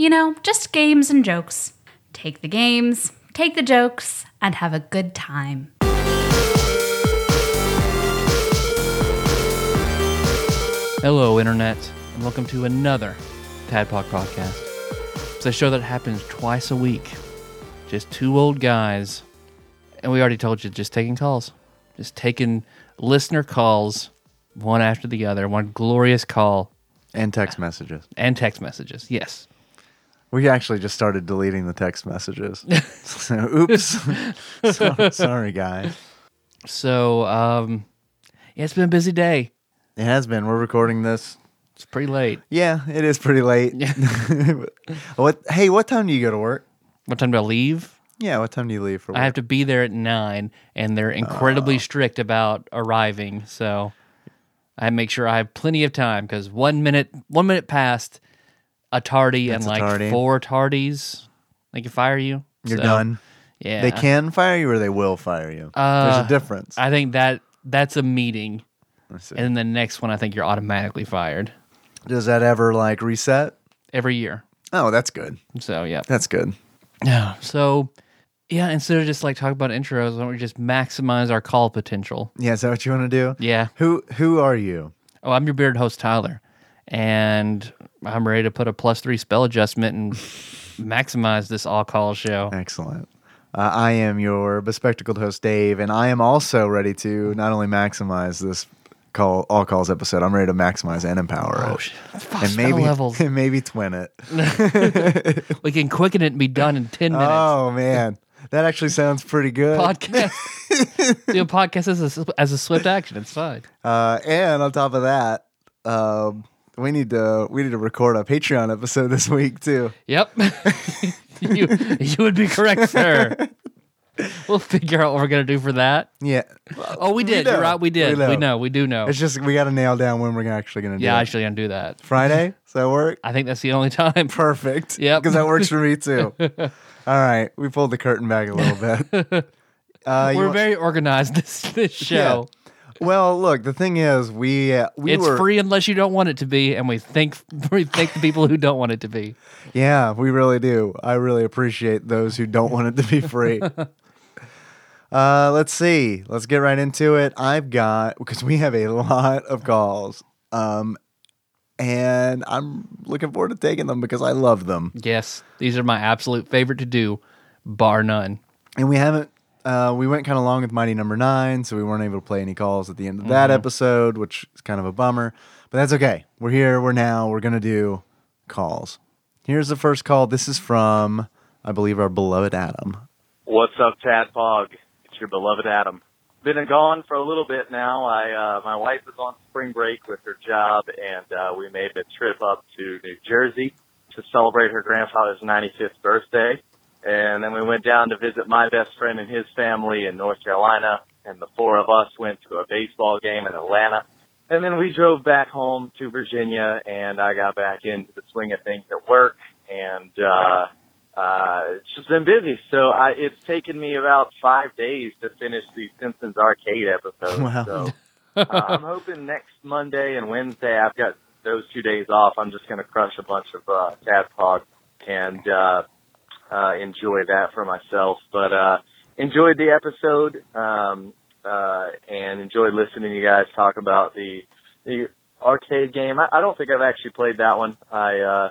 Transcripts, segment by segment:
You know, just games and jokes. Take the games, take the jokes, and have a good time. Hello, Internet, and welcome to another Tadpog podcast. It's a show that happens twice a week. Just two old guys, and we already told you, just taking calls. Just taking listener calls, one after the other, one glorious call, And text messages. and text messages. Yes. We actually just started deleting the text messages. so, oops. So- sorry, guys. So, um, yeah, it's been a busy day. It has been. We're recording this. It's pretty late. Yeah, it is pretty late. what? Hey, what time do you go to work? What time do I leave? Yeah, what time do you leave for work? I have to be there at nine, and they're incredibly strict about arriving. So I make sure I have plenty of time because one minute, one minute past a tardy That's and like tardy. four tardies, they can fire you. You're So, done. Yeah, They can fire you or they will fire you. Uh, There's a difference. I think that that's a meeting, and then the next one, I think you're automatically fired Does that ever like reset? every year. Oh, that's good. So yeah, That's good. yeah. So yeah, instead of just like talk about intros, why don't we just maximize our call potential? Yeah, is that what you want to do? Yeah. Who Who are you? Oh, I'm your beard host, Tyler, and I'm ready to put a plus three spell adjustment and maximize this all call show. Excellent. Uh, I am your bespectacled host, Dave, and I am also ready to not only maximize this call all calls episode. I'm ready to maximize and empower Oh, it, shit. and maybe levels. and maybe twin it. we can quicken it and be done in 10 minutes. Oh man, that actually sounds pretty good. podcast. Do a podcast as a, as a swift action. It's fine. Uh, and on top of that, um, we need to we need to record a Patreon episode this week too. Yep. you, you would be correct, sir. We'll figure out what we're going to do for that. Yeah, Oh, we did. know. You're right. We did. We We know. We do know. it's just we got to nail down when we're actually going to do yeah, it. actually, going to do that. Friday. Does that work? I think that's the only time. Perfect. Yep. Because that works for me too. All right. We pulled the curtain back a little bit. Uh, you We're wa- very organized this, this show. Well, look, the thing is, we uh, we it's were free unless you don't want it to be, and we thank we thank the people who don't want it to be. yeah, we really do. I really appreciate those who don't want it to be free. uh, let's see. Let's get right into it. I've got because we have a lot of calls, um, and I'm looking forward to taking them because I love them. Yes, these are my absolute favorite to do, bar none. and we haven't uh, we went kind of long with mighty number nine so we weren't able to play any calls at the end of that episode which is kind of a bummer but that's okay we're here we're now we're gonna do calls here's the first call this is from i believe our beloved adam What's up, Tadpog? It's your beloved Adam. Been gone for a little bit now. I uh, my wife is on spring break with her job, and uh, we made a trip up to New Jersey to celebrate her grandfather's 95th birthday. And then we went down to visit my best friend and his family in North Carolina. And the four of us went to a baseball game in Atlanta. And then we drove back home to Virginia, and I got back into the swing of things at work. And uh, uh, it's just been busy. So I, it's taken me about five days to finish the Simpsons arcade episode. Wow. So uh, I'm hoping next Monday and Wednesday I've got those two days off. I'm just going to crush a bunch of uh, Tadpog and uh, uh, enjoy that for myself. But uh, enjoyed the episode um, uh, and enjoyed listening to you guys talk about the the arcade game. I, I don't think I've actually played that one. I uh,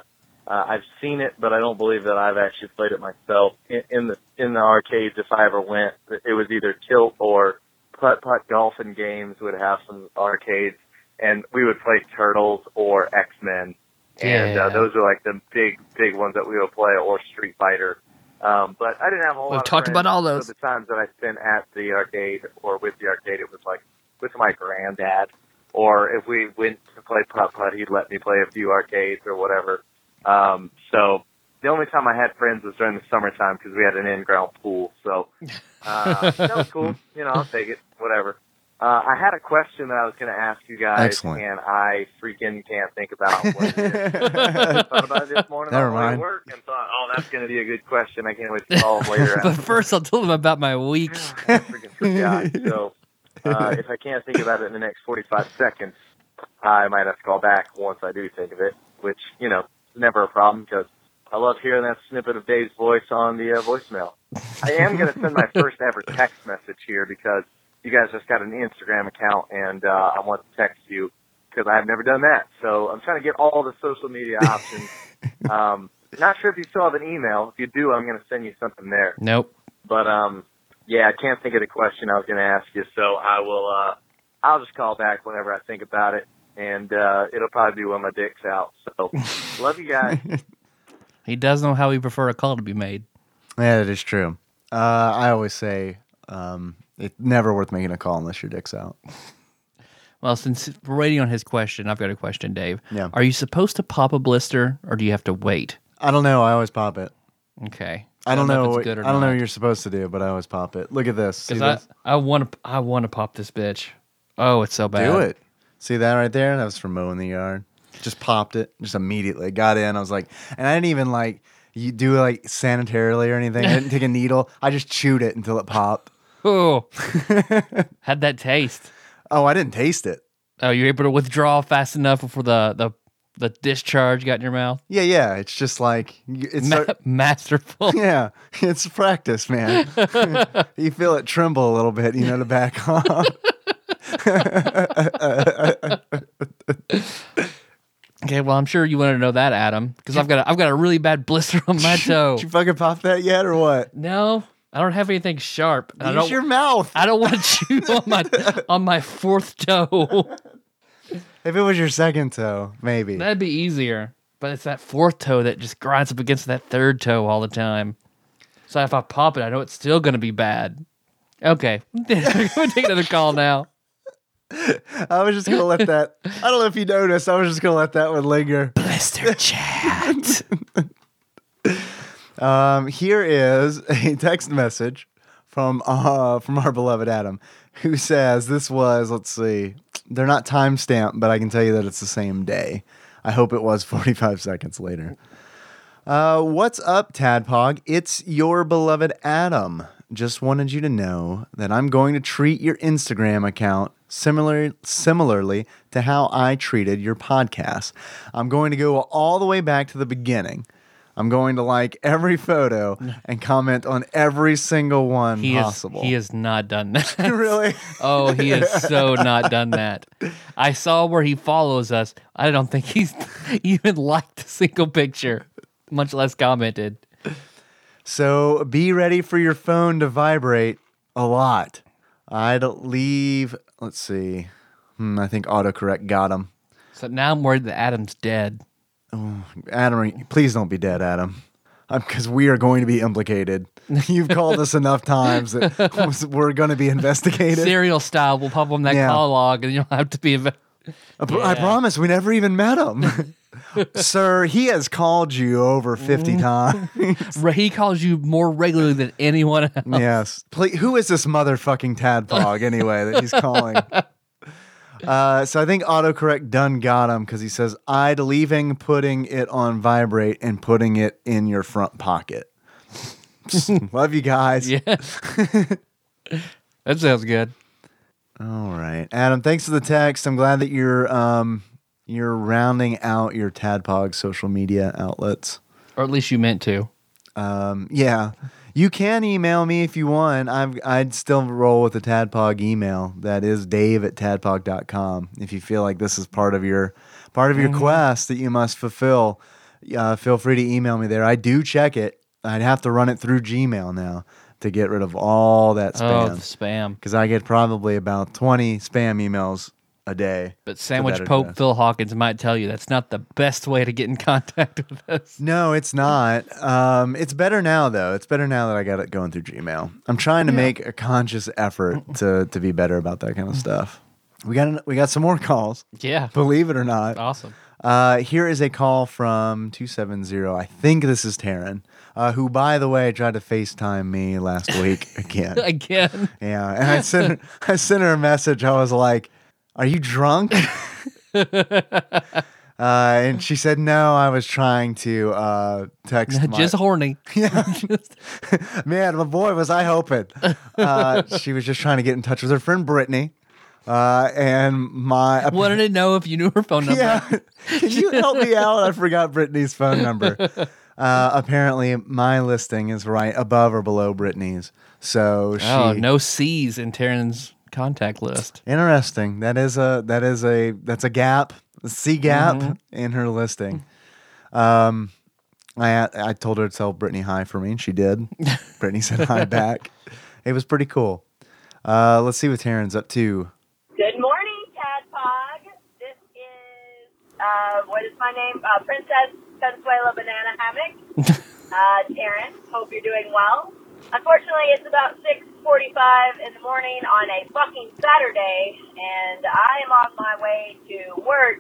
uh, I've seen it, but I don't believe that I've actually played it myself. In, in the in the arcades, if I ever went, it was either Tilt or Putt Putt Golf and Games would have some arcades, and we would play Turtles or X Men, and Yeah. uh, those are like the big big ones that we would play, or Street Fighter. Um, but I didn't have a whole We've lot of talked about all those. So the times that I spent at the arcade or with the arcade, it was like with my granddad. Or if we went to play putt putt, he'd let me play a few arcades or whatever. Um, so the only time I had friends was during the summertime because we had an in-ground pool. So uh, that was cool. You know, I'll take it. Whatever. Uh, I had a question that I was going to ask you guys, Excellent. and I freaking can't think about what it is. I thought about it this morning Never on my way to mind. work and thought, oh, that's going to be a good question. I can't wait to call him later. but first, I'll tell them about my week. I freaking forgot. So uh, if I can't think about it in the next 45 seconds, I might have to call back once I do think of it, which, you know, is never a problem because I love hearing that snippet of Dave's voice on the uh, voicemail. I am going to send my first ever text message here because you guys just got an Instagram account and uh, I want to text you because I've never done that. So I'm trying to get all the social media options. um, not sure if you still have an email. If you do, I'm going to send you something there. Nope. But um, yeah, I can't think of the question I was going to ask you, so I will. Uh, I'll just call back whenever I think about it, and uh, it'll probably be when my dick's out. So, love you guys. He does know how he prefer a call to be made. Yeah, that is true. Uh, I always say um, it's never worth making a call unless your dick's out. Well, since we're waiting on his question, I've got a question, Dave. Yeah. Are you supposed to pop a blister, or do you have to wait? I don't know. I always pop it. Okay. I don't, know. if what, it's good or I don't know what you're supposed to do, but I always pop it. Look at this. Because this? I, I want to I want to pop this bitch. Oh, it's so bad. Do it. See that right there? That was from mowing the yard. Just popped it. Just immediately got in. I was like, and I didn't even like you do it like sanitarily or anything. I didn't take a needle. I just chewed it until it popped. Oh, had that taste. Oh, I didn't taste it. Oh, you're able to withdraw fast enough before the the the discharge got in your mouth. Yeah, yeah. It's just like it's Ma- masterful. yeah. It's practice, man. you feel it tremble a little bit, you know, to back off. Okay, well, I'm sure you want to know that, Adam, because I've got a, I've got a really bad blister on my toe. Did you fucking pop that yet or what? no, I don't have anything sharp. I Use don't. your mouth. I don't want to chew on my on my fourth toe. If it was your second toe, maybe. That'd be easier. But it's that fourth toe that just grinds up against that third toe all the time. So if I pop it, I know it's still going to be bad. Okay, we're gonna take another call now. I was just gonna let that. I don't know if you noticed. I was just gonna let that one linger. Blister chat. Um, here is a text message from uh from our beloved Adam, who says this was. Let's see. They're not time stamped, but I can tell you that it's the same day. I hope it was 45 seconds later. Uh, what's up, Tadpog? It's your beloved Adam. Just wanted you to know that I'm going to treat your Instagram account similar, similarly to how I treated your podcast. I'm going to go all the way back to the beginning. I'm going to like every photo and comment on every single one He possible. is he has not done that. really? Oh, he has so not done that. I saw where he follows us. I don't think he's even liked a single picture, much less commented. So be ready for your phone to vibrate a lot. I'd leave. Let's see. Hmm, I think autocorrect got him. So now I'm worried that Adam's dead. Oh, Adam, please don't be dead, Adam, because we are going to be implicated. You've called us enough times that we're going to be investigated. Serial style, we'll pop on that Yeah. call log and you'll have to be. Inve- I pr- I promise, we never even met him. Sir, he has called you over 50 mm. times. he calls you more regularly than anyone else. yes. Please, who is this motherfucking tadpog anyway that he's calling? Uh, so I think autocorrect done got him because he says I'd leaving putting it on vibrate and putting it in your front pocket. Love you guys. Yeah. that sounds good. All right, Adam. Thanks for the text. I'm glad that you're um you're rounding out your tadpog social media outlets. Or at least you meant to. Um, yeah, you can email me if you want. I've, I'd still roll with the Tadpog email. That is Dave at tadpog.com. If you feel like this is part of your part of your quest that you must fulfill, uh, feel free to email me there. I do check it. I'd have to run it through Gmail now to get rid of all that spam. Oh, spam because I get probably about twenty spam emails a day. But Sandwich Pope address. Phil Hawkins might tell you that's not the best way to get in contact with us. No, it's not. Um, it's better now, though. It's better now that I got it going through Gmail. I'm trying to make a conscious effort to to be better about that kind of stuff. We got we got some more calls, Yeah. believe it or not. Awesome. Uh, here is a call from 270. I think this is Taryn, uh, who, by the way, tried to FaceTime me last week again. Again. yeah. And I sent, her, I sent her a message. I was like, Are you drunk? uh, and she said, No, I was trying to uh, text my, Just horny. Man, my boy, was I hoping. Uh, she was just trying to get in touch with her friend Brittany. Uh, and my Wanted to know if you knew her phone number. yeah, can you help me out? I forgot Brittany's phone number. Uh, apparently, my listing is right above or below Brittany's. So she. Oh, no C's in Taryn's contact list. Interesting. That is a that is a that's a gap, a C gap Mm-hmm. in her listing. Um, I I told her to tell Brittany hi for me, and she did. Brittany said hi back. It was pretty cool. Uh, let's see what Taryn's up to. Good morning, Tadpog. This is, uh, what is my name? Uh, Princess Consuela Banana Hammock. uh, Taryn, hope you're doing well. Unfortunately, it's about 6.45 in the morning on a fucking Saturday, and I am on my way to work.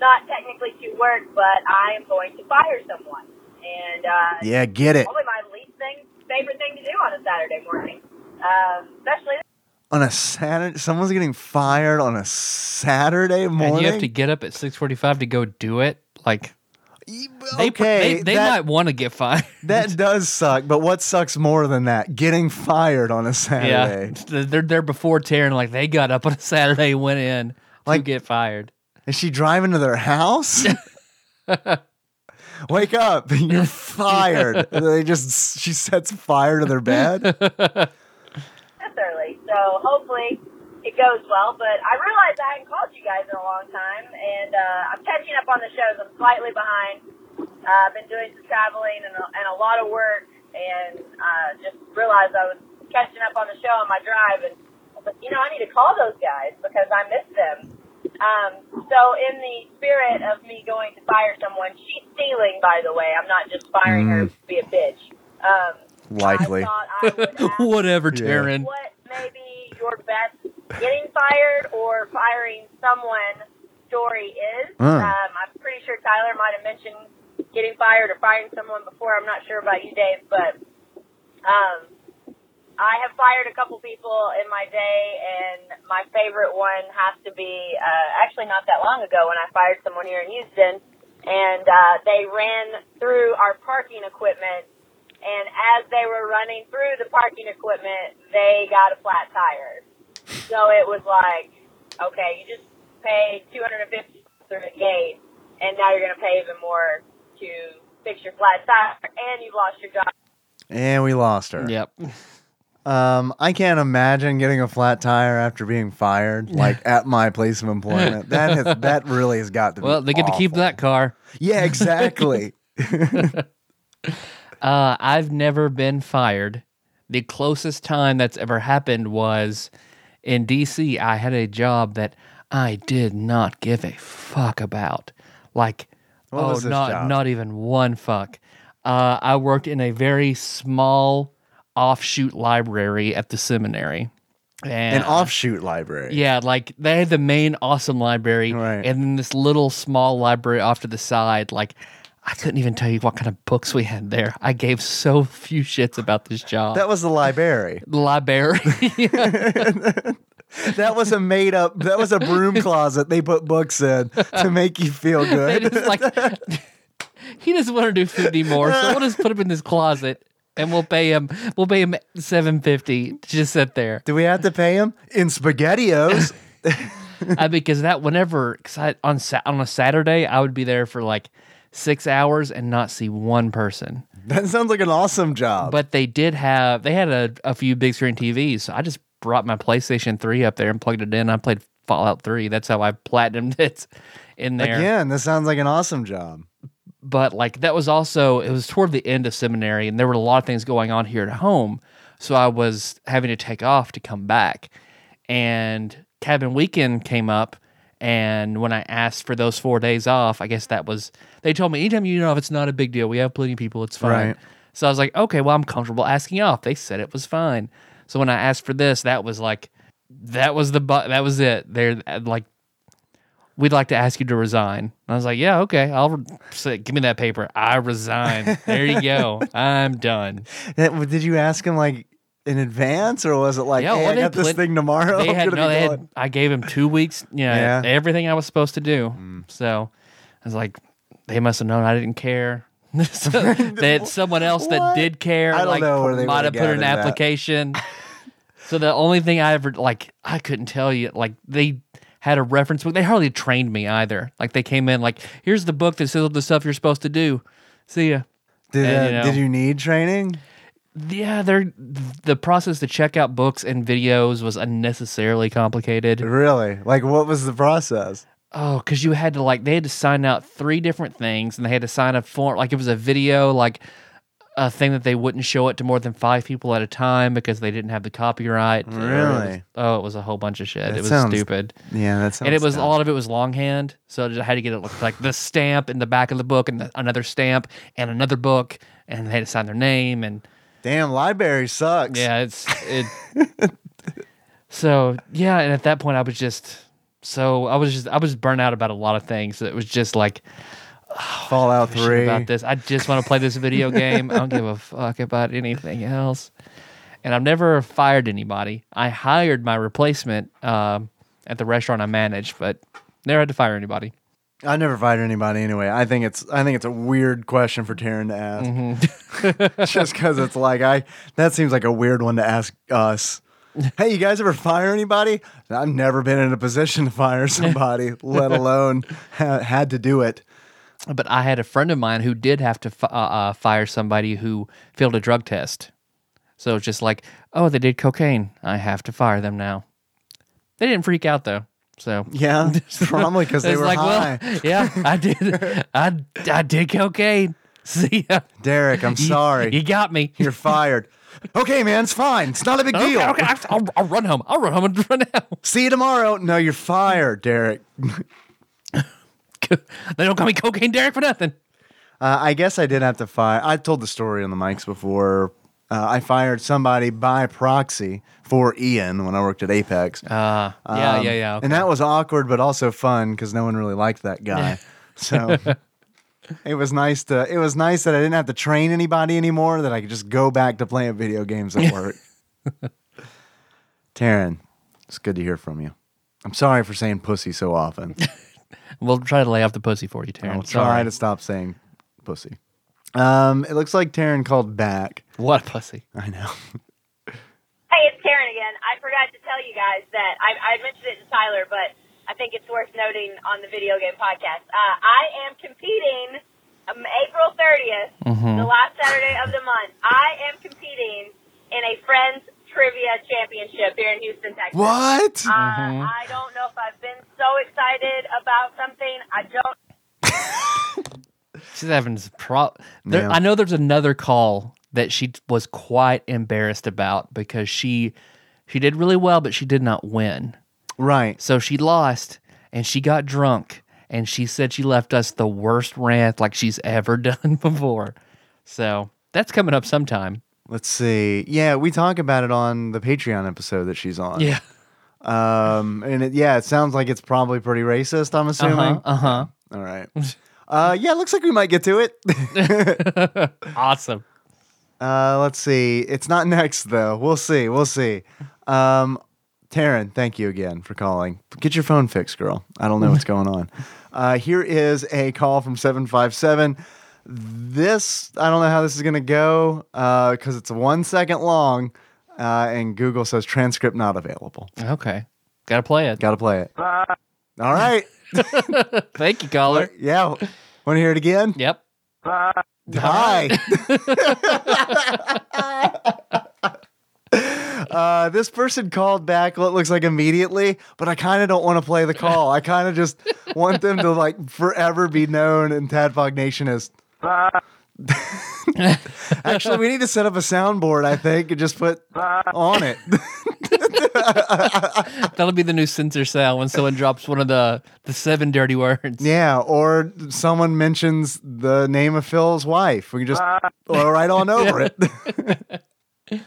Not technically to work, but I am going to fire someone. And, uh, Yeah, get it probably my least thing, favorite thing to do on a Saturday morning. Um, especially on a Saturday. Someone's getting fired on a Saturday morning. And you have to get up at 6:45 to go do it. Like they, okay, they, they that, might want to get fired. that does suck. But what sucks more than that? Getting fired on a Saturday. Yeah, they're there before Taryn. Like they got up on a Saturday, and went in Like- to get fired. Is she driving to their house? Wake up! You're fired. they just she sets fire to their bed. That's early, so hopefully it goes well. But I realize I hadn't called you guys in a long time, and uh, I'm catching up on the shows. I'm slightly behind. Uh, I've been doing some traveling and a, and a lot of work, and uh, just realized I was catching up on the show on my drive, and I was like, you know, I need to call those guys because I missed them. Um, so in the spirit of me going to fire someone, she's stealing, by the way. I'm not just firing her to be a bitch. Um, Likely. I I would ask Whatever, Taryn. what maybe your best getting fired or firing someone story is. Hmm. Um, I'm pretty sure Tyler might have mentioned getting fired or firing someone before. I'm not sure about you, Dave, but um, I have fired a couple people in my day, and my favorite one has to be uh, actually not that long ago when I fired someone here in Houston, and uh, they ran through our parking equipment and as they were running through the parking equipment, they got a flat tire. So it was like, okay, you just paid 250 through the gate, and now you're going to pay even more to fix your flat tire, and you've lost your job. And we lost her. Yep. Um, I can't imagine getting a flat tire after being fired, like at my place of employment. That has that really has got to be. Well, they get to keep that car. Yeah, exactly. Uh, I've never been fired. The closest time that's ever happened was in DC. I had a job that I did not give a fuck about. Like, What oh, not job? not even one fuck. Uh, I worked in a very small offshoot library at the seminary. And An offshoot library. yeah, like they had the main awesome library, Right. and then this little small library off to the side. Like, I couldn't even tell you what kind of books we had there. I gave so few shits about this job. That was the library. the library. That was a made up. That was a broom closet they put books in to make you feel They good. just like he doesn't want to do food anymore, so we'll just put him in this closet, and we'll pay him. We'll pay him seven fifty to just sit there. Do we have to pay him in spaghettios? uh, because that whenever cause I, on on a Saturday, I would be there for like six hours and not see one person. that sounds like an awesome job. But they did have they had a, a few big screen TVs, so I just brought my PlayStation Three up there and plugged it in. I played Fallout Three. That's how I platinumed it in there. Again, this sounds like an awesome job. But like that was also it was toward the end of seminary, and there were a lot of things going on here at home. So I was having to take off to come back, and cabin weekend came up. And when I asked for those four days off, I guess that was they told me anytime you know if it's not a big deal, we have plenty of people, it's fine. Right. So I was like, okay, well I'm comfortable asking off. They said it was fine. So when I asked for this, that was like that was the bu- that was it. There uh, like we'd like to ask you to resign. I was like, yeah, okay. I'll re- say, give me that paper. I resign. there you go. I'm done. That- Did you ask him like in advance, or was it like, Yeah, hey, well, I got this thing tomorrow? They had no. They had. I gave him two weeks. You know, Yeah. everything I was supposed to do. So I was like, they must have known I didn't care. So they had someone else that did care. I don't like, might have put an application. so the only thing I ever like, I couldn't tell you. Like they had a reference book. They hardly trained me either. Like they came in like, here's the book that says all the stuff you're supposed to do. See ya. Did, and, uh, you know- did you need training? Yeah, they're the process to check out books and videos was unnecessarily complicated. Really? Like, what was the process? Oh, because you had to like they had to sign out three different things, and they had to sign a form. Like it was a video, like a thing that they wouldn't show it to more than five people at a time because they didn't have the copyright. Or it was- Really? oh, it was a whole bunch of shit. That it was sounds stupid, Yeah, that's sounds. and it was a lot of it was longhand, so I had to get it look like the stamp in the back of the book, and the, another stamp, and another book, and they had to sign their name and. Damn, library sucks. Yeah, it's it. so yeah, and at that point, I was just so I was just I was burnt out about a lot of things. It was just like Fallout shit Three. about this. I just want to play this video game. I don't give a fuck about anything else. And I've never fired anybody. I hired my replacement um, at the restaurant I managed, but never had to fire anybody. I never fired anybody anyway. I think it's I think it's a weird question for Taryn to ask. Mm-hmm. Just because it's like I that seems like a weird one to ask us. Hey, you guys ever fire anybody? I've never been in a position to fire somebody, let alone ha- had to do it. But I had a friend of mine who did have to fi- uh, uh, fire somebody who failed a drug test. So it's just like, oh, they did cocaine. I have to fire them now. They didn't freak out though. So Yeah, probably because they were like, high. well, yeah, I did. I I did cocaine. See ya. Derek, I'm You- sorry. You, got me. You're fired. Okay, man, it's fine. It's not a big okay, deal. okay, I'll, I'll run home. I'll run home and run out. See you tomorrow. No, you're fired, Derek. they don't call me cocaine Derek for nothing. Uh, I guess I did have to fire. I told the story on the mics before. Uh, I fired somebody by proxy for Ian when I worked at Apex. Uh, yeah, Um, yeah, yeah. okay. And that was awkward, but also fun because no one really liked that guy. so it was nice to. It was nice that I didn't have to train anybody anymore. That I could just go back to playing video games at work. Taryn, it's good to hear from you. I'm sorry for saying pussy so often. we'll try to lay off the pussy for you, Terrence. I'll try Sorry. to stop saying pussy. Um, it looks like Taryn called back. What a pussy. I know. Hey, it's Taryn again. I forgot to tell you guys that I, I mentioned it to Tyler, but I think it's worth noting on the video game podcast. Uh, I am competing um, April 30th, the last Saturday of the month. I am competing in a Friends Trivia Championship here in Houston, Texas. What? Uh, I don't know if I've been so excited about something. I don't She's having this pro. There, Yeah. I know there's another call that she was quite embarrassed about because she she did really well, but she did not win. right. So she lost and she got drunk and she said she left us the worst rant like she's ever done before. So that's coming up sometime. Let's see. Yeah, we talk about it on the Patreon episode that she's on. Yeah. Um, and it, yeah, it sounds like it's probably pretty racist. I'm assuming. Uh huh. All right. Uh, yeah, looks like we might get to it. Awesome. uh, let's see. It's not next though. We'll see. We'll see. Um, Taryn, thank you again for calling. Get your phone fixed, girl. I don't know what's going on. Uh, here is a call from seven five seven. This I don't know how this is gonna go Uh, because it's one second long, uh, and Google says transcript not available. Okay. Gotta play it. Got to play it. All right. Thank you, caller. Yeah. Want to hear it again? Yep. Hi. uh, this person called back It looks like immediately, but I kind of don't want to play the call. I kind of just want them to like forever be known in Tadpog Nation as. Actually, we need to set up a soundboard. I think and just put on it. That'll be the new censor sound when someone drops one of the the seven dirty words. Yeah, or someone mentions the name of Phil's wife. We can just or right on over it.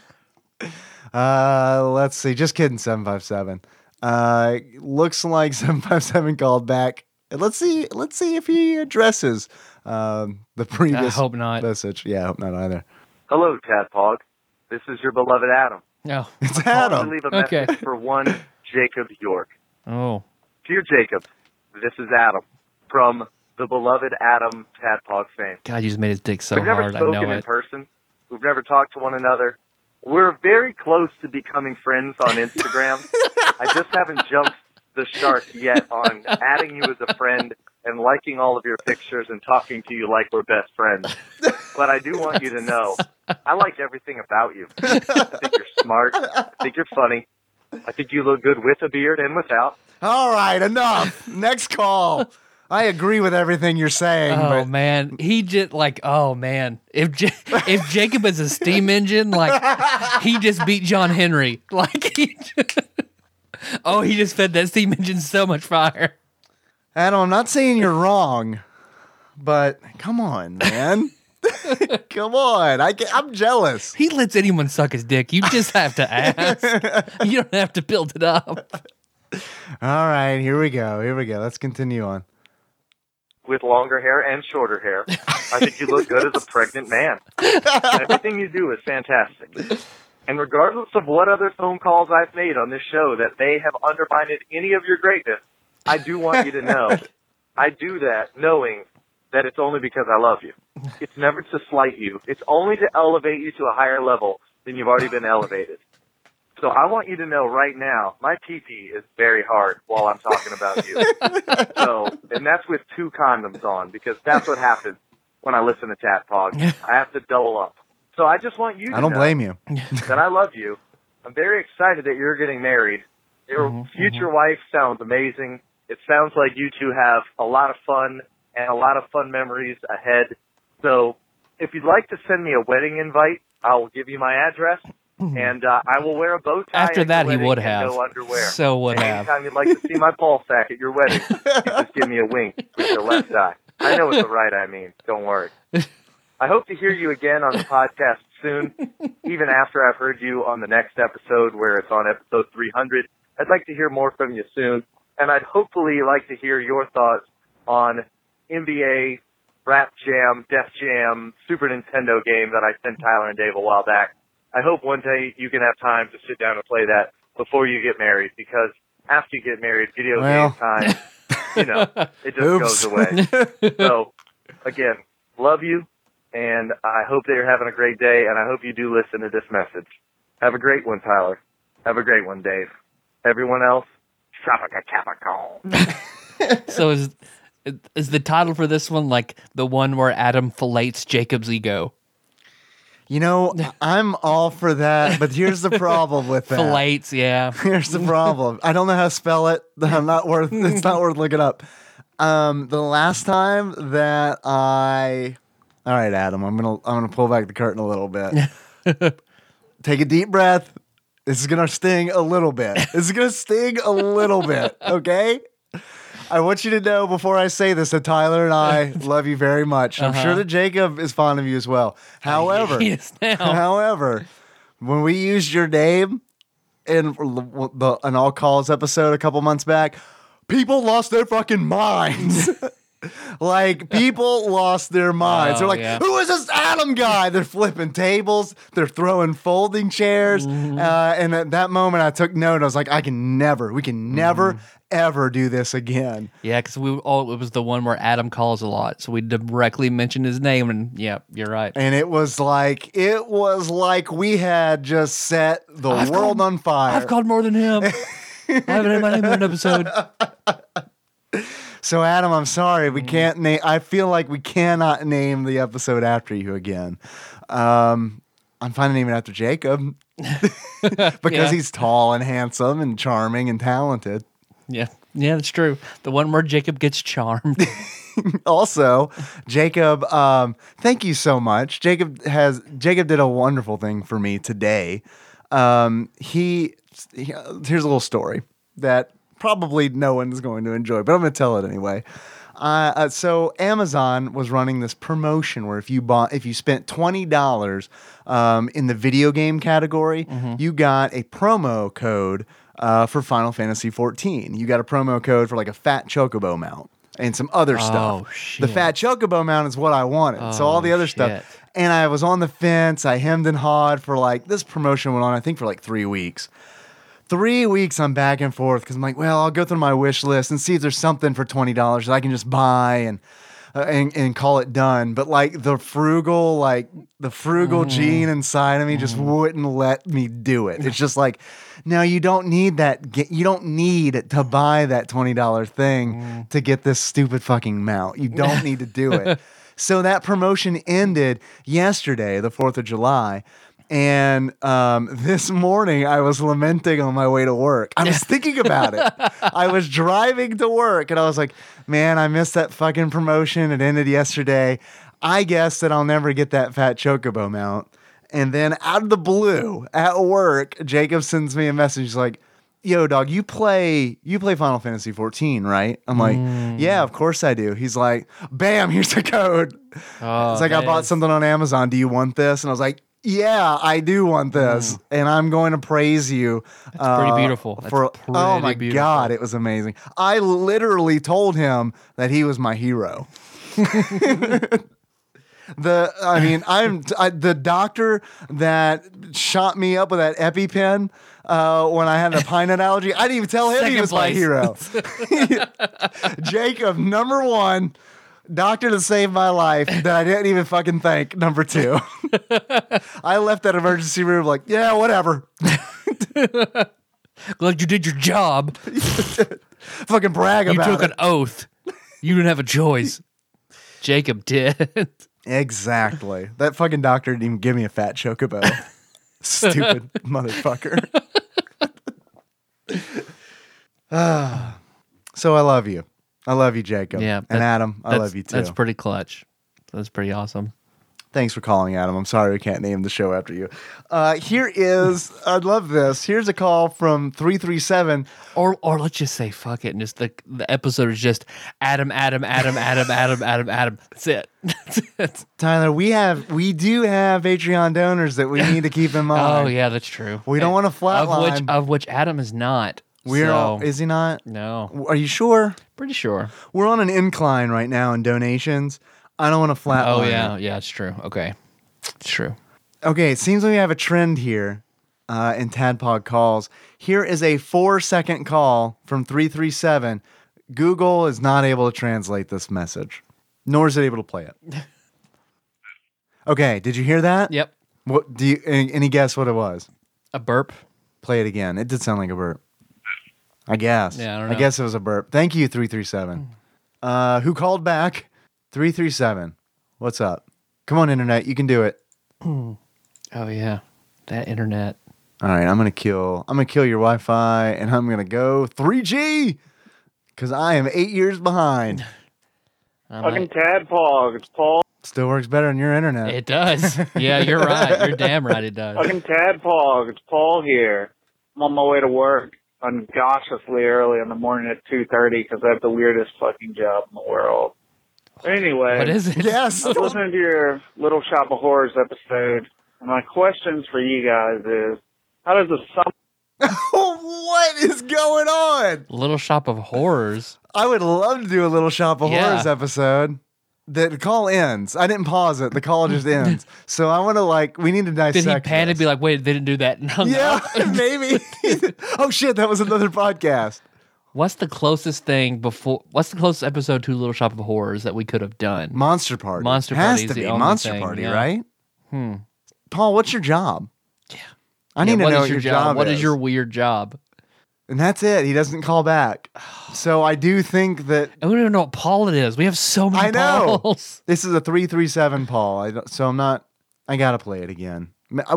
uh, let's see. Just kidding. Seven five seven. Uh, looks like seven five seven called back let's see let's see if he addresses um, the previous I hope not. message. Yeah, I hope not either. Hello, Tadpog. This is your beloved Adam. No. Oh. It's Calling Adam. to leave a message Okay. for one Jacob York. Oh. Dear Jacob, this is Adam from the beloved Adam Tadpog fame. God, you just made his dick so We've never hard. I spoken know in it. person. We've never talked to one another. We're very close to becoming friends on Instagram. I just haven't jumped the shark yet on adding you as a friend and liking all of your pictures and talking to you like we're best friends. But I do want you to know I like everything about you. I think you're smart. I think you're funny. I think you look good with a beard and without. All right, enough. Next call. I agree with everything you're saying, Oh but man, he just like oh man, if J- if Jacob is a steam engine, like he just beat John Henry. Like he, oh, he just fed that steam engine so much fire. Adam, I'm not saying you're wrong, but come on, man. come on. I get, I'm jealous. He lets anyone suck his dick. You just have to ask. you don't have to build it up. All right, here we go. Here we go. Let's continue on. with longer hair and shorter hair. I think you look good as a pregnant man. Everything you do is fantastic. And regardless of what other phone calls I've made on this show that they have undermined any of your greatness, I do want you to know I do that knowing that it's only because I love you. It's never to slight you. It's only to elevate you to a higher level than you've already been elevated. So I want you to know right now, my pee pee is very hard while I'm talking about you. so, and that's with two condoms on because that's what happens when I listen to Tadpog. I have to double up. So I just want you to I don't know blame you. that I love you. I'm very excited that you're getting married. Your mm-hmm, future mm-hmm. wife sounds amazing. It sounds like you two have a lot of fun and a lot of fun memories ahead. So if you'd like to send me a wedding invite, I will give you my address and uh, I will wear a bow tie. After that, he would have. No underwear. So would And have. Anytime you'd like to see my ball sack at your wedding, you just give me a wink with your left eye. I know it's the right I mean. Don't worry. I hope to hear you again on the podcast soon, even after I've heard you on the next episode where it's on episode 300. I'd like to hear more from you soon, and I'd hopefully like to hear your thoughts on NBA, Rap Jam, Def Jam, Super Nintendo game that I sent Tyler and Dave a while back. I hope one day you can have time to sit down and play that before you get married, because after you get married, video Well. game time, you know, it just Oops. goes away. so, again, love you, and I hope that you're having a great day, and I hope you do listen to this message. Have a great one, Tyler. Have a great one, Dave. Everyone else, Tropica Capricorn. So is is the title for this one like the one where Adam fillets Jacob's ego? You know, I'm all for that, but here's the problem with that. Fillets, yeah. Here's the problem. I don't know how to spell it. I'm not worth. It's not worth looking up. Um, the last time that I, all right, Adam, I'm gonna I'm gonna pull back the curtain a little bit. Take a deep breath. This is gonna sting a little bit. This is gonna sting a little bit. Okay. I want you to know before I say this that Tyler and I love you very much. I'm sure Uh-huh. that Jacob is fond of you as well. However, He is now. However, when we used your name in the an all calls episode a couple months back, people lost their fucking minds. like people lost their minds. They're Oh, like, yeah. "Who is this Adam guy?" They're flipping tables. They're throwing folding chairs. Mm-hmm. Uh, and at that moment, I took note. I was like, "I can never. We can never." Mm-hmm. Ever do this again? Yeah, because we all it was the one where Adam calls a lot, so we directly mentioned his name, and yeah, you're right. And it was like it was like we had just set the I've world called- on fire. I've called more than him. I haven't had my name in an episode. So Adam, I'm sorry, Mm-hmm. we can't name. I feel like we cannot name the episode after you again. Um, I'm fine to name it after Jacob because Yeah. he's tall and handsome and charming and talented. Yeah, yeah, that's true. The one where Jacob gets charmed. Also, Jacob, um, thank you so much. Jacob has Jacob did a wonderful thing for me today. Um, he, he here's a little story that probably no one's going to enjoy, but I'm going to tell it anyway. Uh, uh, so Amazon was running this promotion where if you bought if you spent twenty dollars um, in the video game category, you got a promo code uh, for Final Fantasy 14. You got a promo code for like a fat chocobo mount. and some other stuff. Oh, shit. The fat chocobo mount is what I wanted. so all Oh, the other shit. stuff. And I was on the fence. I hemmed and hawed for like this promotion went on, I think, for like three weeks. Three weeks I'm back and forth because I'm like, well, I'll go through my wish list and see if there's something for twenty dollars that I can just buy and uh, and and call it done. But like the frugal, like the frugal mm. gene inside of me just mm. wouldn't let me do it. It's just like, no, you don't need that. Get, you don't need to buy that twenty dollar thing mm. to get this stupid fucking mount. You don't need to do it. So that promotion ended yesterday, the Fourth of July. And um, this morning, I was lamenting on my way to work. I was thinking about it. I was driving to work, and I was like, "Man, I missed that fucking promotion. It ended yesterday. I guess that I'll never get that fat chocobo mount." And then out of the blue, at work, Jacob sends me a message He's like, "Yo, dog, you play you play Final Fantasy 14, right?" I'm like, "Yeah, of course I do." He's like, "Bam, here's the code." Oh, It's like I bought is- something on Amazon. Do you want this? And I was like, Yeah, I do want this, and I'm going to praise you. Mm. That's pretty uh, beautiful. That's for oh pretty my beautiful. god, it was amazing. I literally told him that he was my hero. the I mean, I'm I, the doctor that shot me up with that EpiPen uh, when I had a pine nut allergy. I didn't even tell him he Second was my hero. Jacob, number one, doctor to save my life that I didn't even fucking thank. Number two, I left that emergency room like, yeah, whatever. Glad you did your job. fucking brag about. You about took it. an oath. You didn't have a choice. Jacob did. Exactly. That fucking doctor didn't even give me a fat chocobo. Stupid motherfucker. Ah. so I love you. I love you, Jacob. yeah. And that- Adam, I love you too. That's pretty clutch. That's pretty awesome. Thanks for calling, Adam. I'm sorry we can't name the show after you. Uh, here is, I love this. Here's a call from 337. Or or let's just say fuck it and just the the episode is just Adam, Adam, Adam, Adam, Adam, Adam, Adam. That's it. That's it. Tyler, we have, we do have Patreon donors that we need to keep in mind. Oh yeah, that's true. We don't want to of which flatline. of which Adam is not. We're, so, is he not? no, Are you sure? pretty sure. We're on an incline right now in donations. I don't want to flatline. Oh yeah, yeah, it's true. Okay, it's true. Okay, it seems like we have a trend here uh, in Tadpog calls. Here is a four second call from 337. Google is not able to translate this message, nor is it able to play it. Okay, did you hear that? Yep, What do you any, any guess what it was? a burp. Play it again. It did sound like a burp. I guess. Yeah, I don't know. I know. guess it was a burp. Thank you, 337. Uh, who called back? 337. What's up? Come on, internet. You can do it. Oh yeah, that internet. All right, I'm gonna kill. I'm gonna kill your Wi-Fi, and I'm gonna go 3G because I am eight years behind. I'm Fucking like, tadpog. It's Paul. Still works better than your internet. it does. Yeah, you're right. You're damn right. It does. Fucking tadpog. It's Paul here. I'm on my way to work uncautiously early in the morning at 2.30 because I have the weirdest fucking job in the world. Anyway. What is it? yes. I was listening to your Little Shop of Horrors episode, and my questions for you guys is, how does a sum what is going on? Little Shop of Horrors. I would love to do a little shop of Yeah. horrors episode. The call ends. I didn't pause it. The call just ends. So I want to like. We need to Did dissect. he pan and be like, "Wait, they didn't do that"? No, no. Yeah, maybe. oh shit, that was another podcast. What's the closest thing before? What's the closest episode to Little Shop of Horrors that we could have done? Monster Party. Monster Party has to be Monster thing, Party, yeah. right? Hmm. Paul, what's your job? Yeah. I need Yeah, to what know your your job. What is is your weird job? And that's it. He doesn't call back. So I do think that I don't even know what Paul it is. We have so many I know. Pauls. this is a three three seven Paul. I don't, so I'm not. I gotta play it again.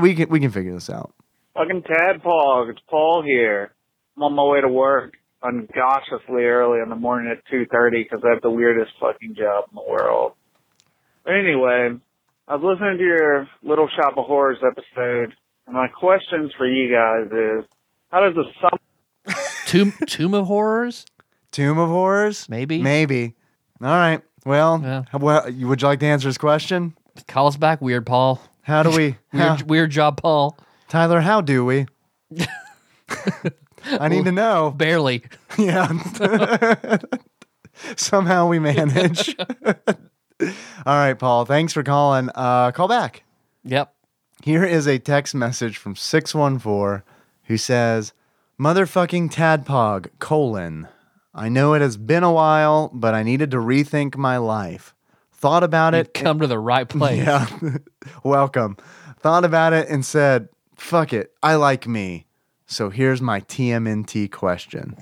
We can we can figure this out. Fucking tadpog. It's Paul here. I'm on my way to work uncautiously early in the morning at 2.30 because I have the weirdest fucking job in the world. But Anyway, I was listening to your Little Shop of Horrors episode, and my questions for you guys is, how does a sum Tomb Tomb of Horrors. Tomb of Horrors. Maybe. Maybe. All right. Well, Yeah. how- well, would you like to answer his question? Call us back, weird Paul. How do we? how- Weird, weird job, Paul. Tyler, how do we? I need to know. Barely. Yeah. Somehow we manage. All right, Paul. Thanks for calling. Uh, call back. Yep. Here is a text message from 614 who says, Motherfucking tadpog, colon. I know it has been a while, but I needed to rethink my life. Thought about it. Come to the right place. Yeah. Welcome. Thought about it and said, fuck it. I like me. So here's my TMNT question.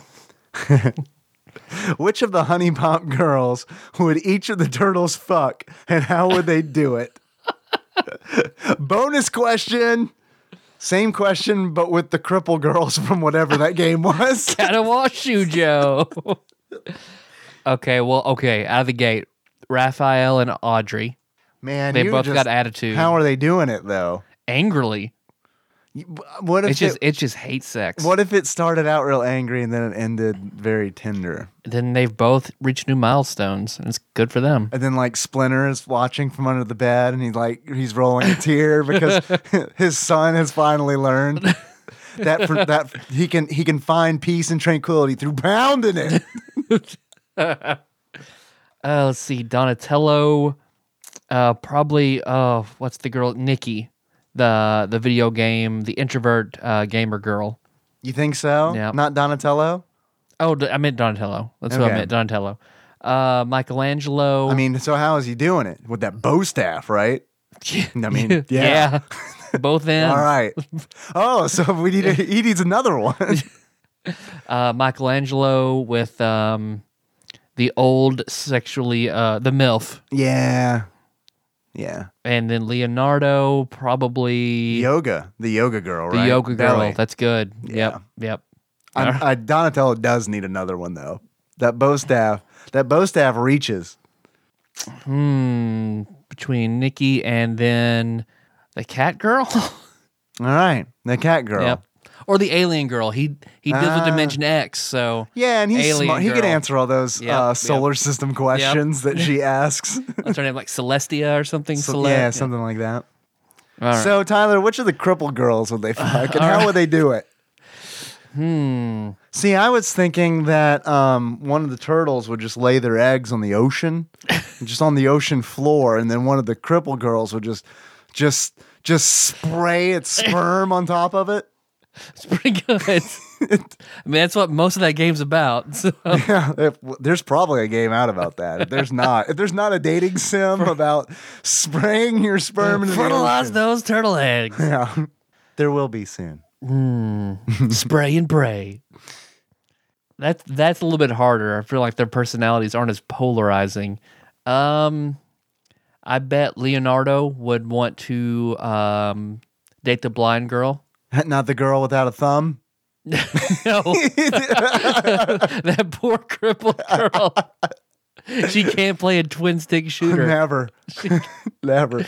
Which of the HuniePop girls would each of the turtles fuck and how would they do it? Bonus question. Same question, but with the cripple girls from whatever that game was. Katawa Shoujo. okay, well, okay, out of the gate, Raphael and Audrey. Man, They both just- got attitude. How are they doing it though? Angrily. What if It's just it, it's just hates sex. what if it started out real angry and then it ended very tender? Then they've both reached new milestones, and it's good for them. And then like Splinter is watching from under the bed and he's like he's rolling a tear because his son has finally learned that for, that he can he can find peace and tranquility through pounding it. Uh, let's see, Donatello. Uh, probably. Uh, what's the girl? Nikki, the the video game, the introvert uh, gamer girl. You think so? Yeah. Not Donatello? Oh, I meant Donatello. That's what Okay. I meant. Donatello. Uh, Michelangelo. I mean, so how is he doing it with that bow staff, right? I mean, yeah. both ends. All right. Oh, so we need a, he needs another one. Uh, Michelangelo with um, the old sexually uh, the milf, yeah. Yeah. and then Leonardo probably Yoga, the yoga girl, the right? yoga girl. Beli. That's good. Yeah. Yep. Yep. I'm- I, Donatello does need another one though. That bow staff, that bow staff reaches. Hmm. Between Nikki and then the cat girl. All right, the cat girl. yep. Or the alien girl. He he deals with Ah. Dimension X. So Yeah, and he's Alien smart. He can girl. answer all those Yep, uh, yep. solar system questions that she asks. what's her name? Like Celestia or something. So- Cele- yeah, something like that. All right. So Tyler, which of the crippled girls would they fuck, and how would they do it? hmm. See, I was thinking that um, one of the turtles would just lay their eggs on the ocean, just on the ocean floor, and then one of the cripple girls would just, just, just spray its sperm on top of it. It's pretty good. I mean, that's what most of that game's about. So. Yeah, if, there's probably a game out about that. If there's not, if there's not a dating sim about spraying your sperm into the Fertilize ocean, those turtle eggs. yeah, there will be soon. Spray and pray. That's that's a little bit harder. I feel like their personalities aren't as polarizing. Um, I bet Leonardo would want to um, date the blind girl. Not the girl without a thumb. No, that poor crippled girl. she can't play a twin stick shooter. Never, never.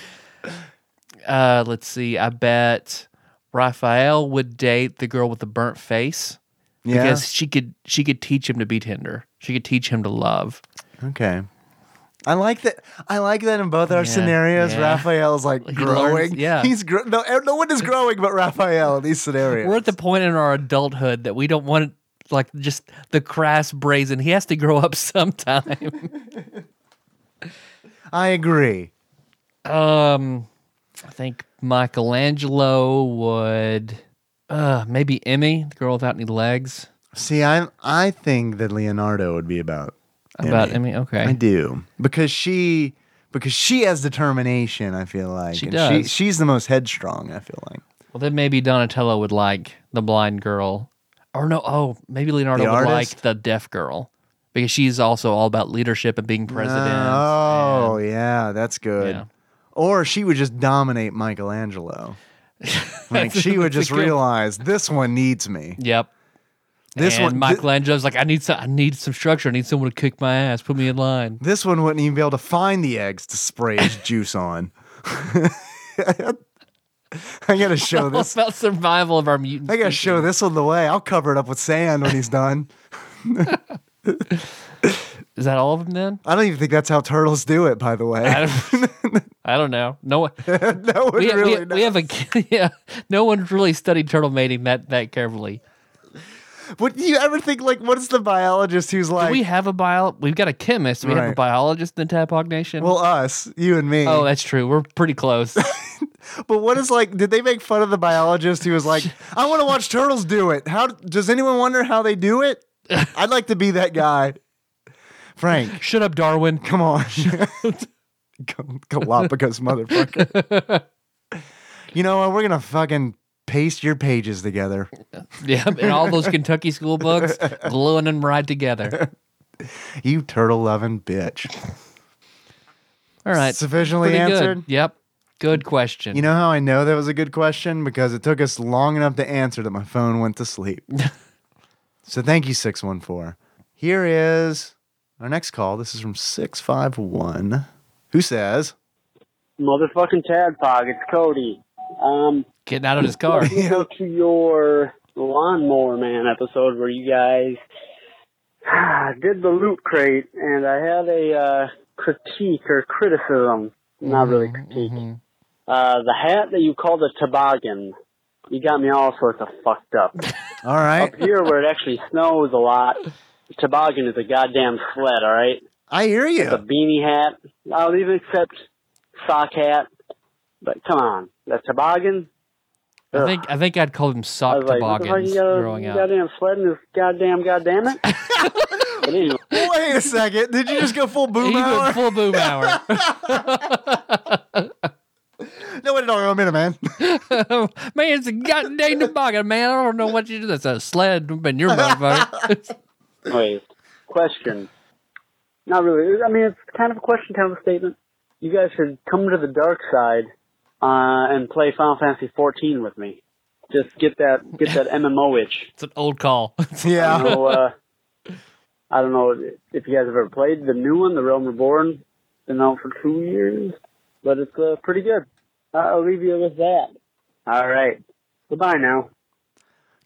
Uh, let's see. I bet Raphael would date the girl with the burnt face Yeah. because she could she could teach him to be tender. She could teach him to love. Okay. I like that. I like that in both our Yeah, scenarios. yeah. Raphael's like He growing. learns- yeah. he's gr- no, no one is growing but Raphael in these scenarios. We're at the point in our adulthood that we don't want like just the crass brazen. He has to grow up sometime. I agree. um, I think Michelangelo would. Uh, maybe Emmy, the girl without any legs. See, I I think that Leonardo would be about About Emmy. Okay. I do because she because she has determination. I feel like She And does. she's the most headstrong. I feel like Well, then maybe Donatello would like the blind girl, or no? Oh, maybe Leonardo The would like the deaf girl because she's also all about leadership and being president. Oh and- yeah, that's good. Yeah. Or she would just dominate Michelangelo. like she would That's a just good- realize this one needs me. Yep. This and one, Michelangelo's like, I need some, I need some structure. I need someone to kick my ass. Put me in line. This one wouldn't even be able to find the eggs to spray his juice on. I gotta show this. about survival of our mutant. I gotta show this one the way. I'll cover it up with sand when he's done. Is that all of them then? I don't even think that's how turtles do it, by the way. I don't, I don't know. No one. no one We, really we, we have a yeah. No one really studied turtle mating that that carefully. What do you ever think? Like, what is the biologist who's like? Do like? we have a bio? We've got a chemist. We have a Right. biologist in the Tadpog Nation. well, us, you and me. oh, that's true. We're pretty close. But what is like? Did they make fun of the biologist who was like, "I want to watch turtles do it"? How does anyone wonder how they do it? I'd like to be that guy. Frank, Shut up, Darwin. come on, Gal- Galapagos motherfucker. you know what? We're gonna fucking paste your pages together. Yeah, and all those Kentucky school books, gluing them right together. You turtle loving bitch. All right. Sufficiently Pretty good. answered. Yep. Good question. You know how I know that was a good question? Because it took us long enough to answer that my phone went to sleep. so thank you, 614. Here is our next call. This is from 651. Who says, Motherfucking Tadpog, it's Cody. Um, Getting out of his car. you go to your Lawnmower Man episode where you guys did the loot crate, and I had a uh, critique or criticism, not really critique. Uh, the hat that you called a toboggan, you got me all sorts of fucked up. All right. Up here where it actually snows a lot, toboggan is a goddamn sled, alright? I hear you. The you. beanie hat, I'll even accept sock hat, but come on, the toboggan? I think I think I'd call them I sock was like, what the fuck toboggans you got a growing up. goddamn sled in this goddamn goddamn it? anyway, Wait a second. Did you just go full boom He hour? went full boom hour. no, wait, no, a minute, man. man, it's a goddamn toboggan, man. I don't know what you do. That's a sled in your motherfucker. anyways, question. Not really. I mean, it's kind of a question, kind of a statement. You guys should come to the dark side uh, and play Final Fantasy 14 with me. Just get that get that MMO itch. it's an old call. I Yeah. don't know, uh, I don't know if you guys have ever played the new one, The Realm Reborn. Been out for two years, but it's uh, pretty good. I'll leave you with that. All right. Goodbye now.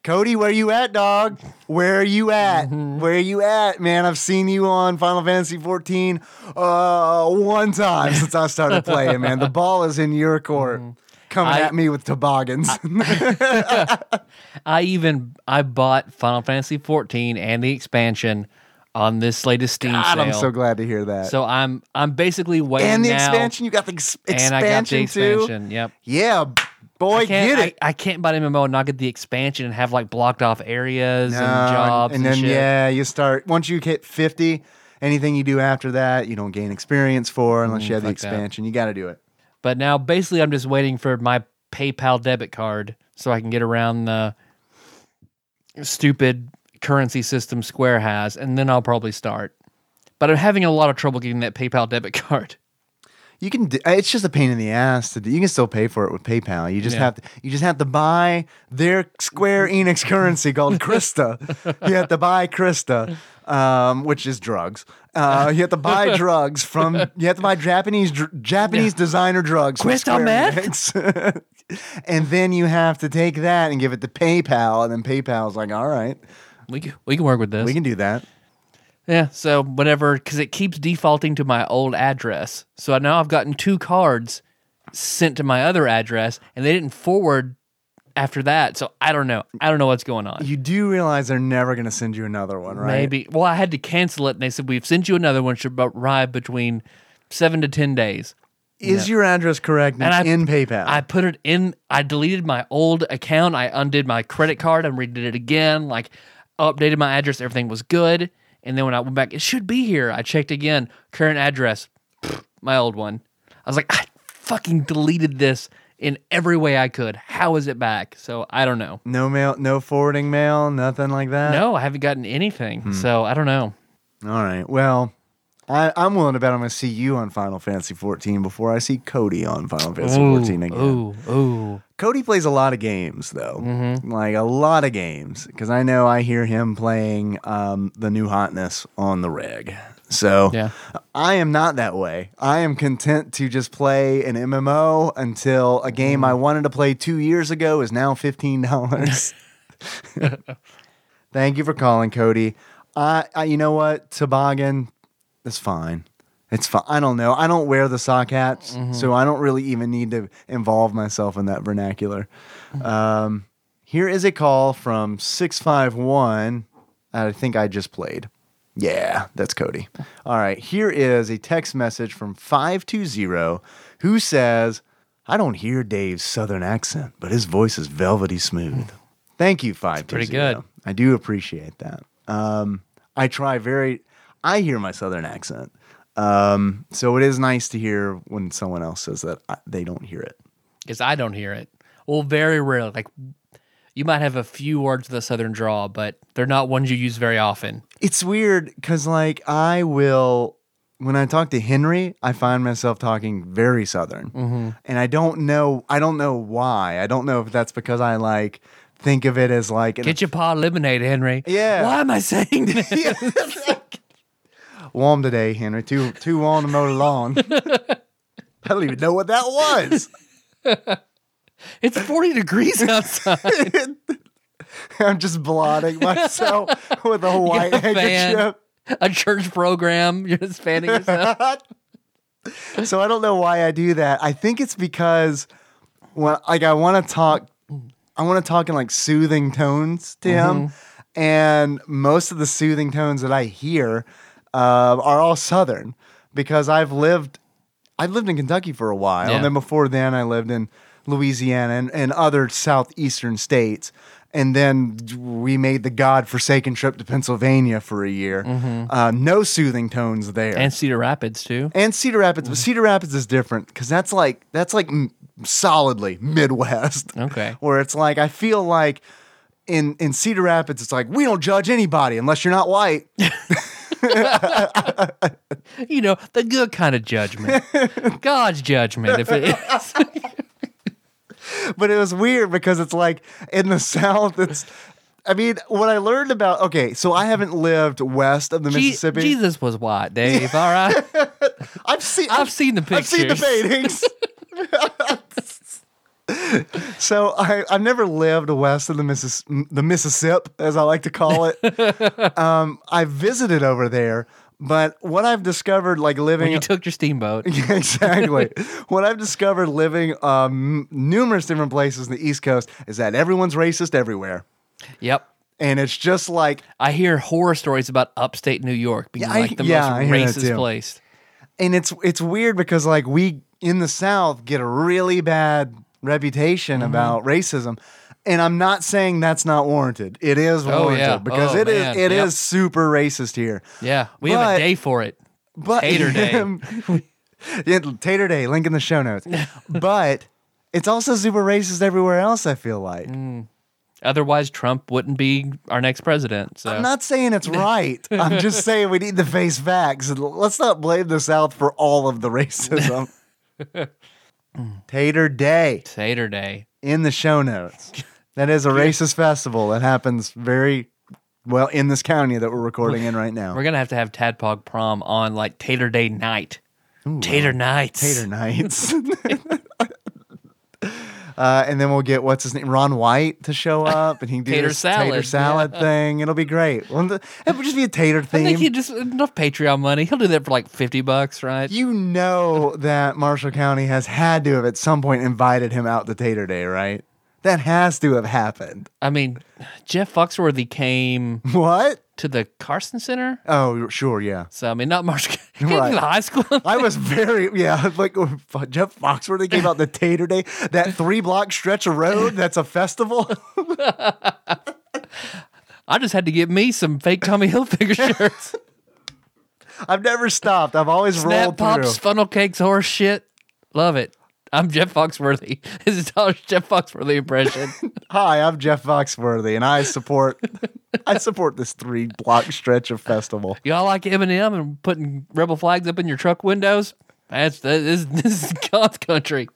Cody, where you at, dog? Where are you at? Mm-hmm. Where are you at, man? I've seen you on Final Fantasy 14 uh, one time since I started playing, man. The ball is in your court. Coming Mm-hmm. I- at me with toboggans. I even I bought Final Fantasy 14 and the expansion on this latest Steam God, sale. I'm so glad to hear that. So I'm I'm basically waiting and the now. expansion, you got the ex- and I got the expansion too. expansion. Yep. Yeah, boy, I can't, get it. I, I can't buy the MMO and not get the expansion and have like blocked off areas and jobs and and, then shit. yeah, you start once you hit 50. Anything you do after that, you don't gain experience for unless you have the Mm, fuck that. expansion. You got to do it. But now basically I'm just waiting for my PayPal debit card so I can get around the stupid currency system Square has, and then I'll probably start. But I'm having a lot of trouble getting that PayPal debit card. You can. Do, it's just a pain in the ass to do. You can still pay for it with PayPal. You just Yeah. have to. You just have to buy their Square Enix currency called Crysta. you have to buy Crysta, um, which is drugs. Uh, you have to buy drugs from. You have to buy Japanese dr- Japanese designer drugs. Crystal meth? And then you have to take that and give it to PayPal, and then PayPal's like, "All right, We can, we can work with this. we can do that." Yeah, so whatever, because it keeps defaulting to my old address. So now I've gotten two cards sent to my other address, and they didn't forward after that. So I don't know. I don't know what's going on. You do realize they're never going to send you another one, right? Maybe. Well, I had to cancel it, and they said we've sent you another one. Should arrive between seven to ten days. Is your address correct And I- in PayPal? I put it in. I deleted my old account. I undid my credit card and redid it again. Like updated my address. Everything was good. And then when I went back, it should be here. I checked again. Current address, my old one. I was like, I fucking deleted this in every way I could. How is it back? So I don't know. No mail, no forwarding mail, nothing like that. No, I haven't gotten anything. Hmm. So I don't know. All right. Well, I, I'm willing to bet I'm going to see you on Final Fantasy 14 before I see Cody on Final Fantasy 14 again. Ooh, ooh. Cody plays a lot of games though, Mm-hmm. like a lot of games, because I know I hear him playing um, the new hotness on the rig. So Yeah. I am not that way. I am content to just play an MMO until a game Mm. I wanted to play two years ago is now fifteen dollars. Thank you for calling, Cody. I, I, you know what, toboggan, it's fine. It's fine. I don't know. I don't wear the sock hats, Mm-hmm. so I don't really even need to involve myself in that vernacular. Um, Here is a call from 651. I think I just played. Yeah, that's Cody. All right. Here is a text message from 520 who says, I don't hear Dave's southern accent, but his voice is velvety smooth. Thank you, 520. pretty good. I do appreciate that. Um, I try very, I hear my southern accent. Um, so it is nice to hear when someone else says that I, they don't hear it. Because I don't hear it. Well, very rarely. Like you might have a few words with a southern draw, but they're not ones you use very often. It's weird because, like, I will, when I talk to Henry, I find myself talking very southern. And I don't know, I don't know why. I don't know if that's because I, like, think of it as, like, Get your paw eliminated, Henry. Yeah. Why am I saying this? Warm today, Henry. Too, too warm to mow the lawn. I don't even know what that was. it's 40 degrees outside. I'm just blotting myself with a white a fan. a church program. You're just fanning yourself. so I don't know why I do that. I think it's because when like I want to talk, I want to talk in like soothing tones to him, mm-hmm. and most of the soothing tones that I hear uh, are all Southern because I've lived, I've lived in Kentucky for a while, Yeah. and then before then I lived in Louisiana and, and other southeastern states. And then we made the God-forsaken trip to Pennsylvania for a year. Uh, no soothing tones there and Cedar Rapids, too. and Cedar Rapids, but Cedar Rapids is different because that's like that's like m- solidly Midwest. Okay. where it's like I feel like in in Cedar Rapids, it's like we don't judge anybody unless you're not white. You know, the good kind of judgment. God's judgment, if it is. but it was weird because it's like in the South, it's. I mean, what I learned about okay, so I haven't lived west of the Je- Mississippi. Jesus was white, Dave. All right. I've seen I've seen the pictures. I've seen the paintings. so I, I've never lived west of the Missis- the Mississippi, as I like to call it. um, I visited over there, but what I've discovered, like living, when you took your steamboat. Yeah, exactly. what I've discovered living um, numerous different places in the East Coast is that everyone's racist everywhere, Yep. and it's just like I hear horror stories about upstate New York being Yeah, like the yeah, most racist place. and it's it's weird because like we in the South get a really bad reputation Mm-hmm. about racism. And I'm not saying that's not warranted. It is Oh, warranted yeah. because Oh, it is man. it is Yep. super racist here. Yeah. We have a day for it. But Tater Day. yeah, Tater Day, link in the show notes. but it's also super racist everywhere else, I feel like. Mm. Otherwise, Trump wouldn't be our next president. So I'm not saying it's right. I'm just saying we need to face facts. Let's not blame the South for all of the racism. Tater Day Tater Day. in the show notes. That is a racist festival that happens very well in this county that we're recording in right now. We're gonna have to have Tadpog prom on like Tater Day night. Tater nights. Tater nights. Uh, and then we'll get what's his name, Ron White, to show up, and he can do Tater this tater salad, salad thing. It'll be great. Well, It would just be a tater theme. I think he just enough Patreon money. He'll do that for like fifty bucks, right? You know that Marshall County has had to have at some point invited him out to Tater Day, right? That has to have happened. I mean, Jeff Foxworthy came What? To the Carson Center. Oh, sure, yeah. So I mean, not came Right. high school. I was very yeah, like oh, Jeff Foxworthy came out the Tater Day, that three block stretch of road that's a festival. I just had to get me some fake Tommy Hilfiger shirts. I've never stopped. I've always Snap rolled pops, through. funnel cakes, horse shit. Love it. I'm Jeff Foxworthy. This is Tyler's Jeff Foxworthy impression. Hi, I'm Jeff Foxworthy, and I support I support this three block stretch of festival. Y'all like Eminem and putting rebel flags up in your truck windows? That's that is this is God's country.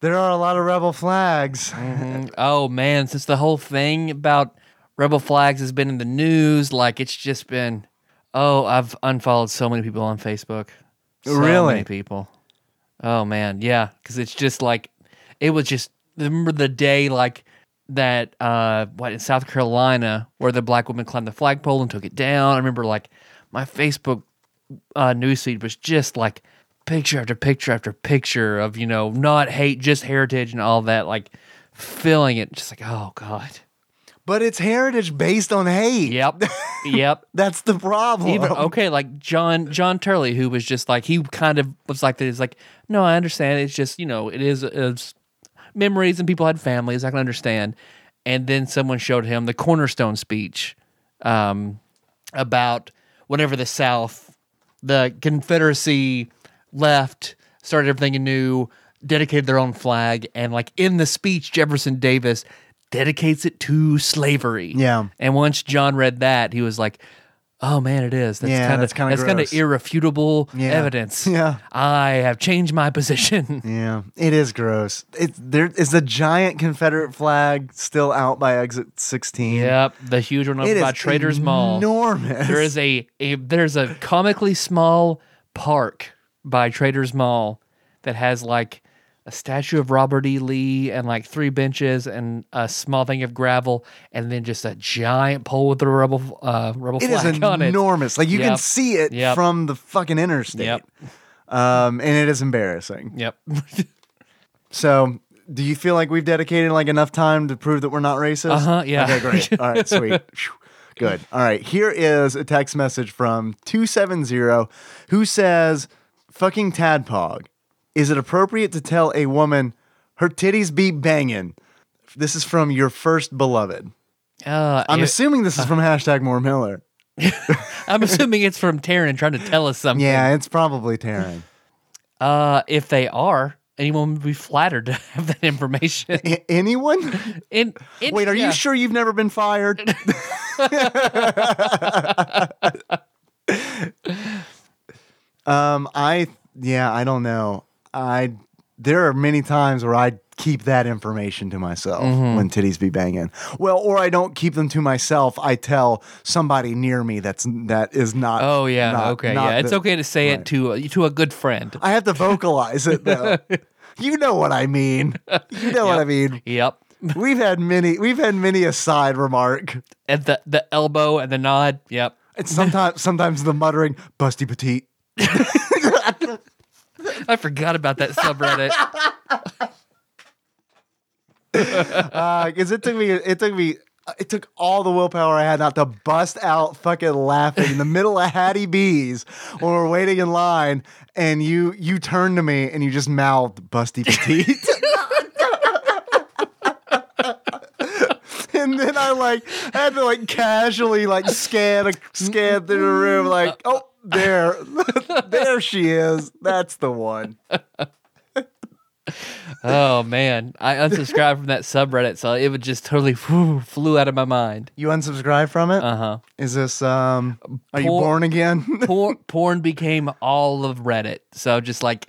There are a lot of rebel flags. Mm-hmm. Oh man, since the whole thing about rebel flags has been in the news, like it's just been. Oh, I've unfollowed so many people on Facebook. So Really? many people. Oh man, yeah, because it's just like it was just. Remember the day like that? Uh, what in South Carolina where the black woman climbed the flagpole and took it down. I remember like my Facebook uh, newsfeed was just like picture after picture after picture of you know not hate just heritage and all that like filling it, just like, oh god. But it's heritage based on hate. Yep, yep. That's the problem. Even okay, like John John Turley, who was just like he kind of was like that. He's like, no, I understand. It's just you know, it is it's memories and people had families. I can understand. And then someone showed him the cornerstone speech um, about whenever the South, the Confederacy left, started everything anew, dedicated their own flag, and like in the speech, Jefferson Davis dedicates it to slavery. Yeah. And once John read that, he was like, "Oh man, it is. That's Yeah, kind of that's kinda that's kind of irrefutable Yeah. evidence. Yeah. I have changed my position. Yeah, it is gross. It there is the giant Confederate flag still out by exit 16. yep, the huge one over by Traders Mall. Enormous. There is a, a there's a comically small park by Traders Mall that has like a statue of Robert E. Lee and like three benches and a small thing of gravel and then just a giant pole with the rebel uh, rebel It is flag on it. enormous. Like you can see it Yep. from the fucking interstate. Yep. Um, and it is embarrassing. Yep. So, do you feel like we've dedicated like enough time to prove that we're not racist? Uh-huh, yeah. Okay, great. All right, sweet. Good. All right. Here is a text message from 270 who says, fucking tadpog. Is it appropriate to tell a woman her titties be banging? This is from your first beloved. Uh, I'm it- assuming this is from hashtag more Miller. I'm assuming it's from Taryn trying to tell us something. Yeah, it's probably Taryn. Uh, if they are, anyone would be flattered to have that information. A- anyone? In, in- Wait, are yeah. you sure you've never been fired? um, I yeah, I don't know. I there are many times where I keep that information to myself Mm-hmm. when titties be banging. Well, or I don't keep them to myself. I tell somebody near me that's that is not. Oh yeah, not- okay, not yeah. It's okay to say right. it to a, to a good friend. I have to vocalize it though. you know what I mean. You know what I mean. Yep. We've had many. We've had many a side remark. And the the elbow and the nod. Yep. It's sometimes sometimes the muttering, "Busty petite." I forgot about that subreddit. because Uh, it took me it took me it took all the willpower I had not to bust out fucking laughing in the middle of Hattie B's when we're waiting in line, and you you turned to me and you just mouthed "busty petite." And then I like had to like casually like scan scan through the room like oh there there she is that's the one oh man, I unsubscribed from that subreddit, so it would just totally whew, flew out of my mind. you unsubscribe from it Uh huh. is this um are you born again porn, porn became all of Reddit. So just like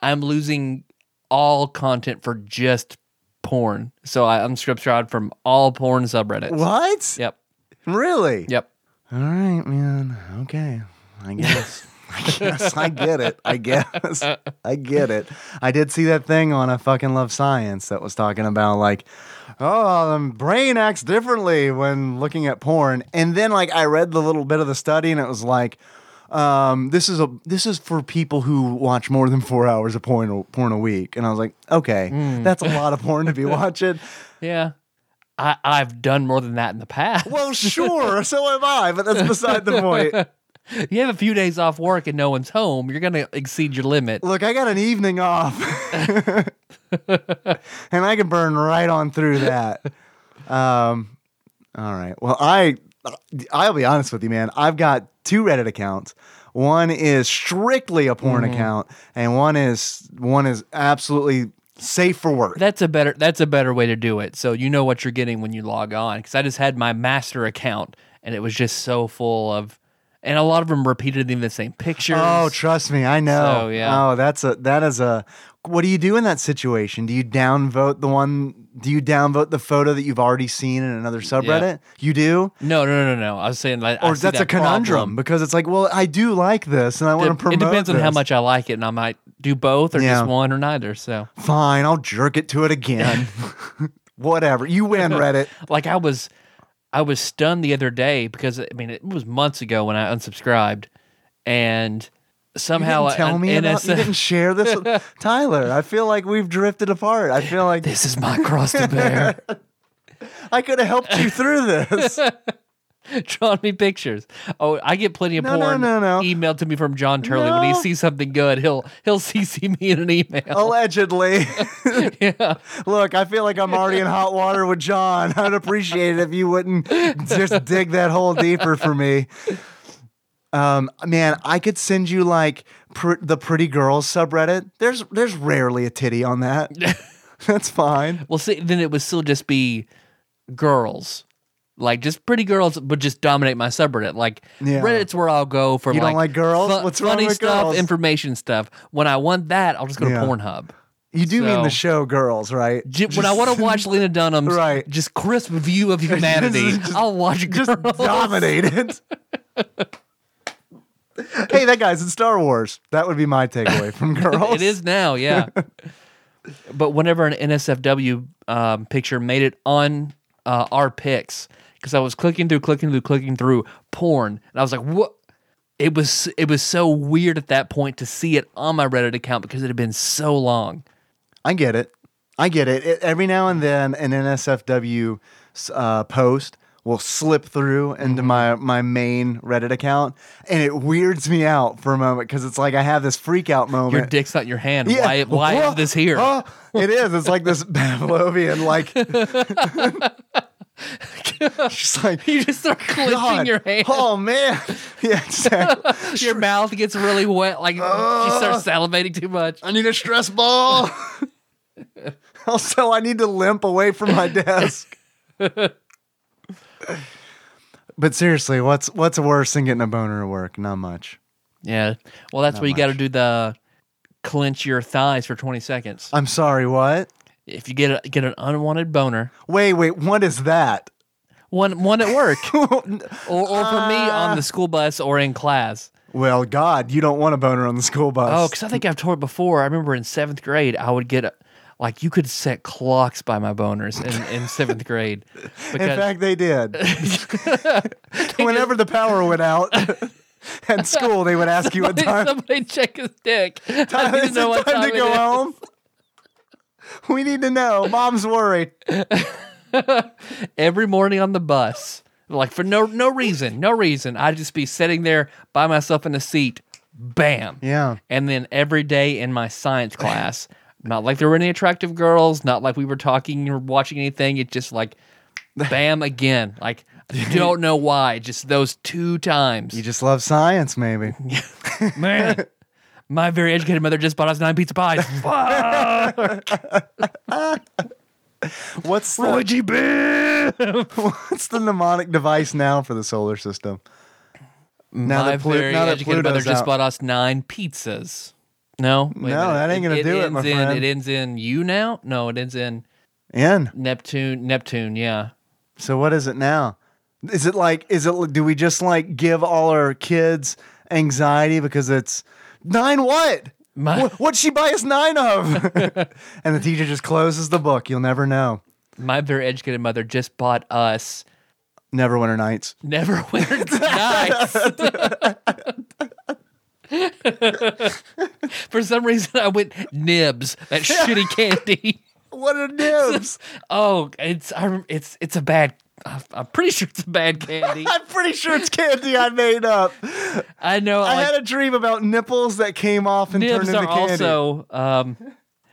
I'm losing all content for just porn. So I unsubscribed from all porn subreddits. what Yep. really Yep. All right, man. Okay. I guess. I guess I get it. I guess. I get it. I did see that thing on a fucking love science that was talking about like, oh, the brain acts differently when looking at porn. And then like I read the little bit of the study and it was like, um, this is a this is for people who watch more than four hours of porn porn a week. And I was like, okay, that's a lot of porn to be watching. Yeah. I, I've done more than that in the past. Well, sure, so have I, but that's beside the point. you have a few days off work and no one's home, you're gonna exceed your limit. Look, I got an evening off, and I can burn right on through that. Um, all right. Well, I I'll be honest with you, man. I've got two Reddit accounts. One is strictly a porn account, and one is one is absolutely safe for work. That's a better that's a better way to do it. So you know what you're getting when you log on. Because I just had my master account and it was just so full of, and a lot of them repeated even the same pictures. Oh, trust me, I know. So, yeah. Oh, that's a that is a. What do you do in that situation? Do you downvote the one? Do you downvote the photo that you've already seen in another subreddit? You do, no, no, no, no, no. I was saying like, or that's that a conundrum problem. because it's like, well, I do like this, and I want to promote. it depends on how much I like it, and I might do both or Yeah. just one or neither. So, Fine, I'll jerk it to it again. Whatever, you win, Reddit. like, I was, I was stunned the other day because I mean it was months ago when I unsubscribed, and somehow you didn't tell an me about. You didn't share this with Tyler. I feel like we've drifted apart. I feel like this is my cross to bear. I could have helped you through this. Drawing me pictures. Oh, I get plenty of No, no, porn no, no. emailed to me from John Turley when he sees something good. He'll he'll CC me in an email. Allegedly. yeah. Look, I feel like I'm already in hot water with John. I'd appreciate it if you wouldn't just dig that hole deeper for me. Um, man, I could send you like pr- the pretty girls subreddit. There's there's rarely a titty on that. That's fine. Well, see, then it would still just be girls, like just pretty girls, but just dominate my subreddit. Like Yeah. Reddit's where I'll go for You don't like, like girls? fu- What's wrong funny stuff, girls? information stuff. When I want that, I'll just go to Yeah. Pornhub. You do mean the show girls, right? J- when I want to watch Lena Dunham's Right. just crisp view of humanity, Just- I'll watch just girls. dominate it. hey, that guy's in Star Wars. That would be my takeaway from girls. It is now, yeah. but whenever an NSFW um, picture made it on uh, our picks, because I was clicking through, clicking through, clicking through porn, and I was like, "What?" It was it was so weird at that point to see it on my Reddit account because it had been so long. I get it. I get it. it every now and then, an NSFW uh, post will slip through Mm-hmm. into my my main Reddit account, and it weirds me out for a moment because it's like I have this freak out moment. Your dick's not your hand. Yeah. Why why Whoa, is this here? oh, it is. It's like this Pavlovian, like. Just like you just start clenching God. your hand. Oh man, yeah, exactly. Your mouth gets really wet, like you uh. start salivating too much. I need a stress ball. also, I need to limp away from my desk. but seriously, what's what's worse than getting a boner at work? Not much. Yeah. Well, that's Not where you got to do the clench your thighs for 20 seconds. I'm sorry, what? If you get a, get an unwanted boner, Wait, wait, what is that? one one at work, or, or for me Ah. on the school bus or in class. well, God, you don't want a boner on the school bus. Oh, because I think I've told it before. I remember in seventh grade, I would get a, like you could set clocks by my boners in, in seventh grade. in fact, they did. Whenever the power went out at school, they would ask you what time. somebody check his dick. I time need to know what time time to go is. home? We need to know. Mom's worried. every morning on the bus, like for no no reason, no reason. I'd just be sitting there by myself in a seat, bam. Yeah. And then every day in my science class, not like there were any attractive girls, not like we were talking or watching anything. It just like, bam again. Like you don't know why, just those two times. You just love science, maybe. Man, my very educated mother just bought us nine pizza pies. Fuck, What's the, Roy G. Biv. what's the mnemonic device now for the solar system? Now my that Plu- very now that educated mother Pluto's just out. bought us nine pizzas. No, Wait a No, minute. that ain't gonna do it, my in, friend. It ends in you now. No, it ends in In. Neptune. Neptune, yeah. So what is it now? Is it like is it do we just like give all our kids anxiety because it's nine what? My- What what'd she buy us nine of? and the teacher just closes the book. You'll never know. My very educated mother just bought us Neverwinter Nights. Neverwinter Nights. For some reason, I went nibs. That shitty candy. What are nibs? Oh, it's I, rem- it's it's a bad. I'm pretty sure it's a bad candy. I'm pretty sure it's candy I made up. I know. I like, had a dream about nipples that came off and turned into candy. also um,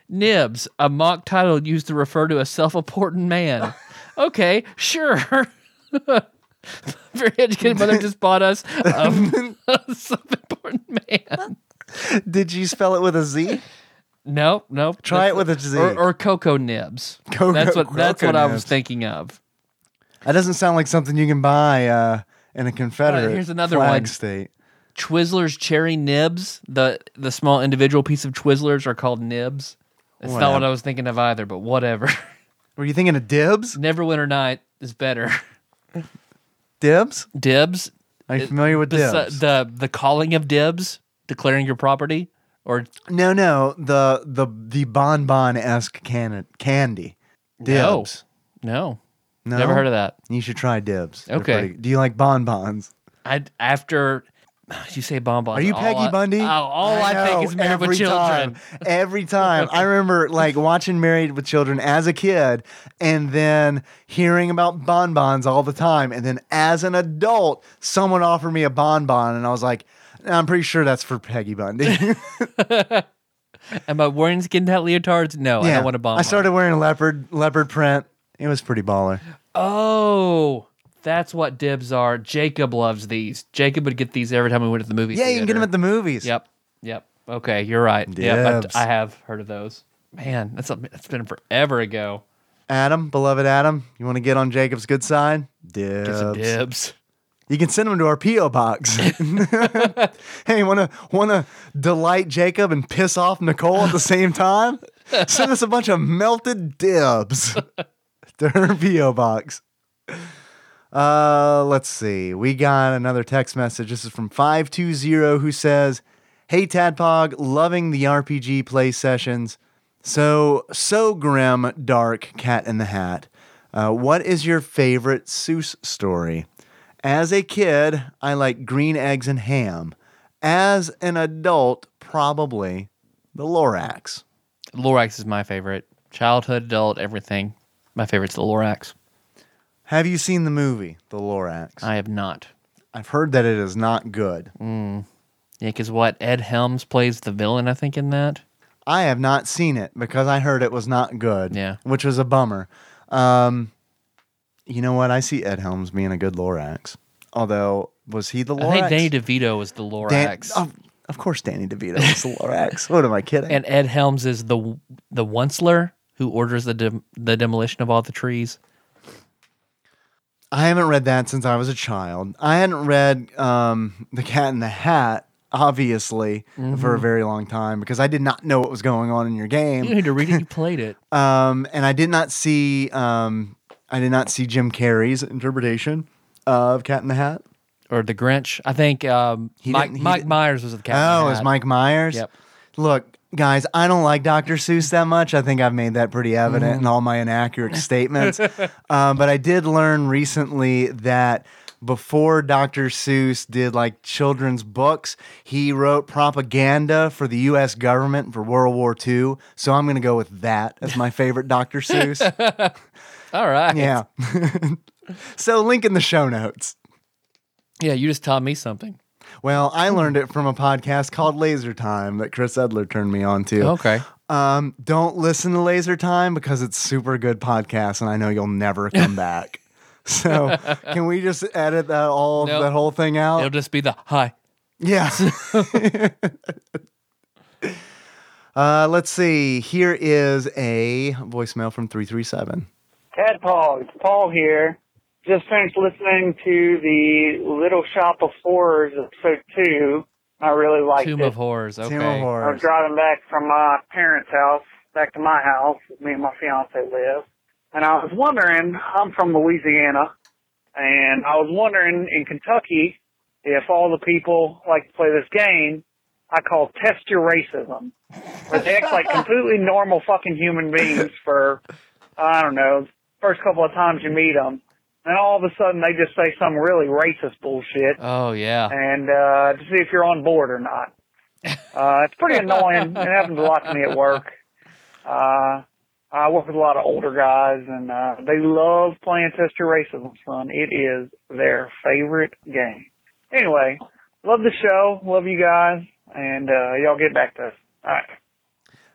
nibs, a mock title used to refer to a self-important man. okay, sure. Very educated mother just bought us um, a self-important man. Did you spell it with a Z? No, no. Try that's- it with a Z. Or, or cocoa nibs. Cocoa- that's what that's what cocoa I was thinking of. That doesn't sound like something you can buy uh, in a Confederate here's another flag one. state. Twizzlers cherry nibs. The the small individual piece of Twizzlers are called nibs. That's not what I was thinking of either, but whatever. Were you thinking of dibs? Neverwinter Night is better. Dibs? Dibs. Are you familiar with Besi- dibs? The the calling of dibs, declaring your property, or no, no, the the the bonbon esque can- candy. Dibs. no, No, never heard of that. You should try dibs. They're Okay. pretty- Do you like bonbons? I after You say bonbons. Are you all Peggy I- Bundy? Oh, all I, think is Married with every Children. Time, every time. I remember like watching Married with Children as a kid and then hearing about bonbons all the time. And then as an adult, someone offered me a bonbon and I was like, I'm pretty sure that's for Peggy Bundy. Am I wearing skin tight leotards? No, I don't want a bonbon. I started wearing leopard leopard print. It was pretty baller. Oh, that's what dibs are. Jacob loves these. Jacob would get these every time we went to the movie. Yeah, you can get them at the movies. Yep. Yep. Okay, you're right. Yeah, Dibs. I have heard of those. Man, that's a, that's been forever ago. Adam, beloved Adam, you want to get on Jacob's good side? Dibs. Get some dibs. You can send them to our PO box. hey, want to want to delight Jacob and piss off Nicole at the same time? Send us a bunch of melted dibs her PO box. Uh, let's see. We got another text message. This is from 520 who says, "Hey Tadpog, loving the RPG play sessions. So so grim, dark, Cat in the Hat. Uh, what is your favorite Seuss story? As a kid, I like green eggs and ham. As an adult, probably the Lorax. Lorax is my favorite. Childhood, adult, everything. My favorite's the Lorax. Have you seen the movie, The Lorax? I have not. I've heard that it is not good. Yeah, because what Ed Helms plays the villain, I think, in that. I have not seen it because I heard it was not good. Yeah. Which was a bummer. Um, you know what? I see Ed Helms being a good Lorax. Although, was he the Lorax? I think Danny DeVito was the Dan- Lorax, of, of course, Danny DeVito was the Lorax. What am I kidding? and Ed Helms is the the Onceler who orders the dem- the demolition of all the trees. I haven't read that since I was a child. I hadn't read um, The Cat in the Hat, obviously, for a very long time because I did not know what was going on in your game. You need to read it. You played it. Um, and I did not see um, I did not see Jim Carrey's interpretation of Cat in the Hat. or the Grinch. I think um, Mike Mike Myers was the cat. in Oh, the it was Mike Myers. Yep. Look, guys, I don't like Dr. Seuss that much. I think I've made that pretty evident Mm. in all my inaccurate statements. um, but I did learn recently that before Dr. Seuss did like children's books, he wrote propaganda for the U.S. government for World War II. So I'm going to go with that as my favorite Dr. Seuss. All right. Yeah. so link in the show notes. Yeah. You just taught me something. Well, I learned it from a podcast called Laser Time that Chris Edler turned me on to. Okay. Um, don't listen to Laser Time because it's super good podcast, and I know you'll never come back. So, can we just edit that all Nope. that whole thing out? It'll just be the hi. Yeah. uh, let's see. Here is a voicemail from three three seven. Tadpog, it's Paul here. Just finished listening to the Little Shop of Horrors episode two. I really liked Tomb it. of Horrors. Okay. Team of I was driving back from my parents' house back to my house. Me and my fiance live, and I was wondering. I'm from Louisiana, and I was wondering in Kentucky if all the people like to play this game I call test your racism, where they act like completely normal fucking human beings for I don't know first couple of times you meet them, and all of a sudden they just say some really racist bullshit Oh yeah. and uh, to see if you're on board or not. Uh, it's pretty annoying. It happens a lot to me at work. Uh, I work with a lot of older guys, and uh, they love playing Test Your Racism, son. It is their favorite game. Anyway, love the show. Love you guys, and uh, y'all get back to us. All right.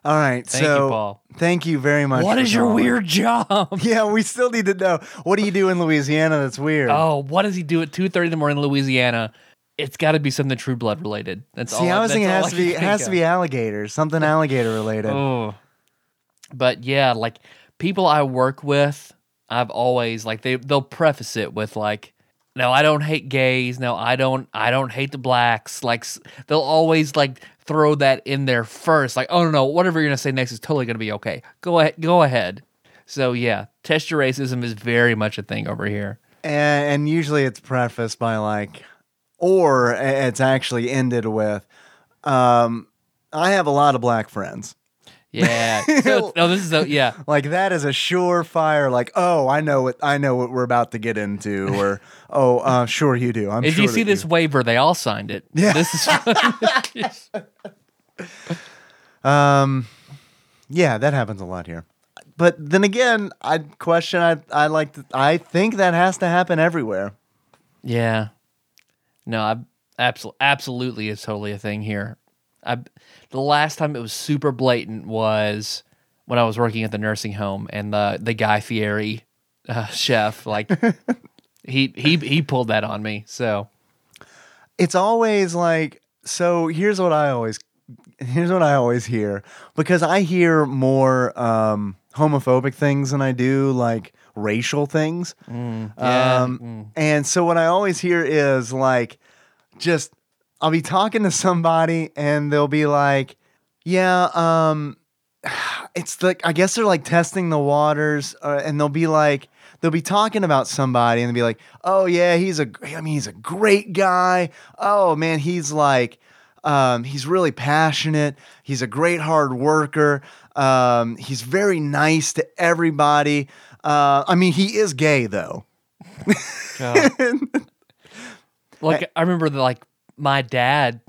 All right. Thank so, you, Paul. thank you very much. What is your calling. weird job? Yeah, we still need to know. What do you do in Louisiana that's weird? Oh, what does he do at two thirty in the morning in Louisiana? It's got to be something True Blood related. That's all. See, I was thinking it has to be it think has to be alligators, something alligator related. Oh. But yeah, like people I work with, I've always like they they'll preface it with like no, I don't hate gays. No, I don't I don't hate the blacks. Like they'll always like throw that in there first. Like, oh no, no, whatever you're to say next is totally to be okay. Go ahead, go ahead. So yeah, test your racism is very much a thing over here. and, and usually it's prefaced by like, or it's actually ended with, um, I have a lot of black friends. Yeah. So, no, this is a, yeah. Like that is a surefire. Like, oh, I know what I know what we're about to get into, or oh, uh, sure you do. I'm If sure you see this waiver, they all signed it. Yeah. This is Um, yeah, that happens a lot here. But then again, I question. I I like. To, I think that has to happen everywhere. Yeah. No, I absolutely absolutely is totally a thing here. I the last time it was super blatant was when I was working at the nursing home and the the Guy Fieri uh, chef like he he he pulled that on me. So It's always like. So here's what I always. Here's what I always hear because I hear more um, homophobic things than I do like racial things. Mm, yeah, Um, And so what I always hear is like, just I'll be talking to somebody and they'll be like, yeah, um, it's like I guess they're like testing the waters, uh, and they'll be like. They'll be talking about somebody and they'll be like, "Oh yeah, he's a, I mean, he's a great guy. Oh man, he's like, um, he's really passionate. He's a great hard worker. Um, he's very nice to everybody. Uh, I mean, he is gay though. Like I remember the, like my dad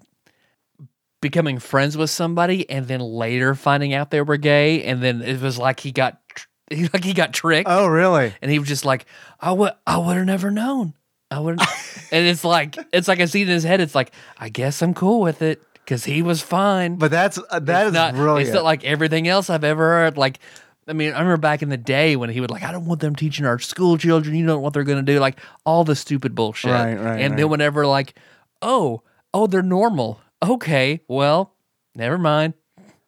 becoming friends with somebody and then later finding out they were gay and then it was like he got he like he got tricked Oh, really? and he was just like I would I would have never known I would and it's like it's like I see it in his head it's like I guess I'm cool with it because he was fine But that's uh, that it's is not brilliant. it's not like everything else I've ever heard like I mean, I remember back in the day when he would like, I don't want them teaching our school children. You know what they're going to do, like all the stupid bullshit. Right, right, And right. then whenever like, oh, oh, they're normal. Okay, well, never mind.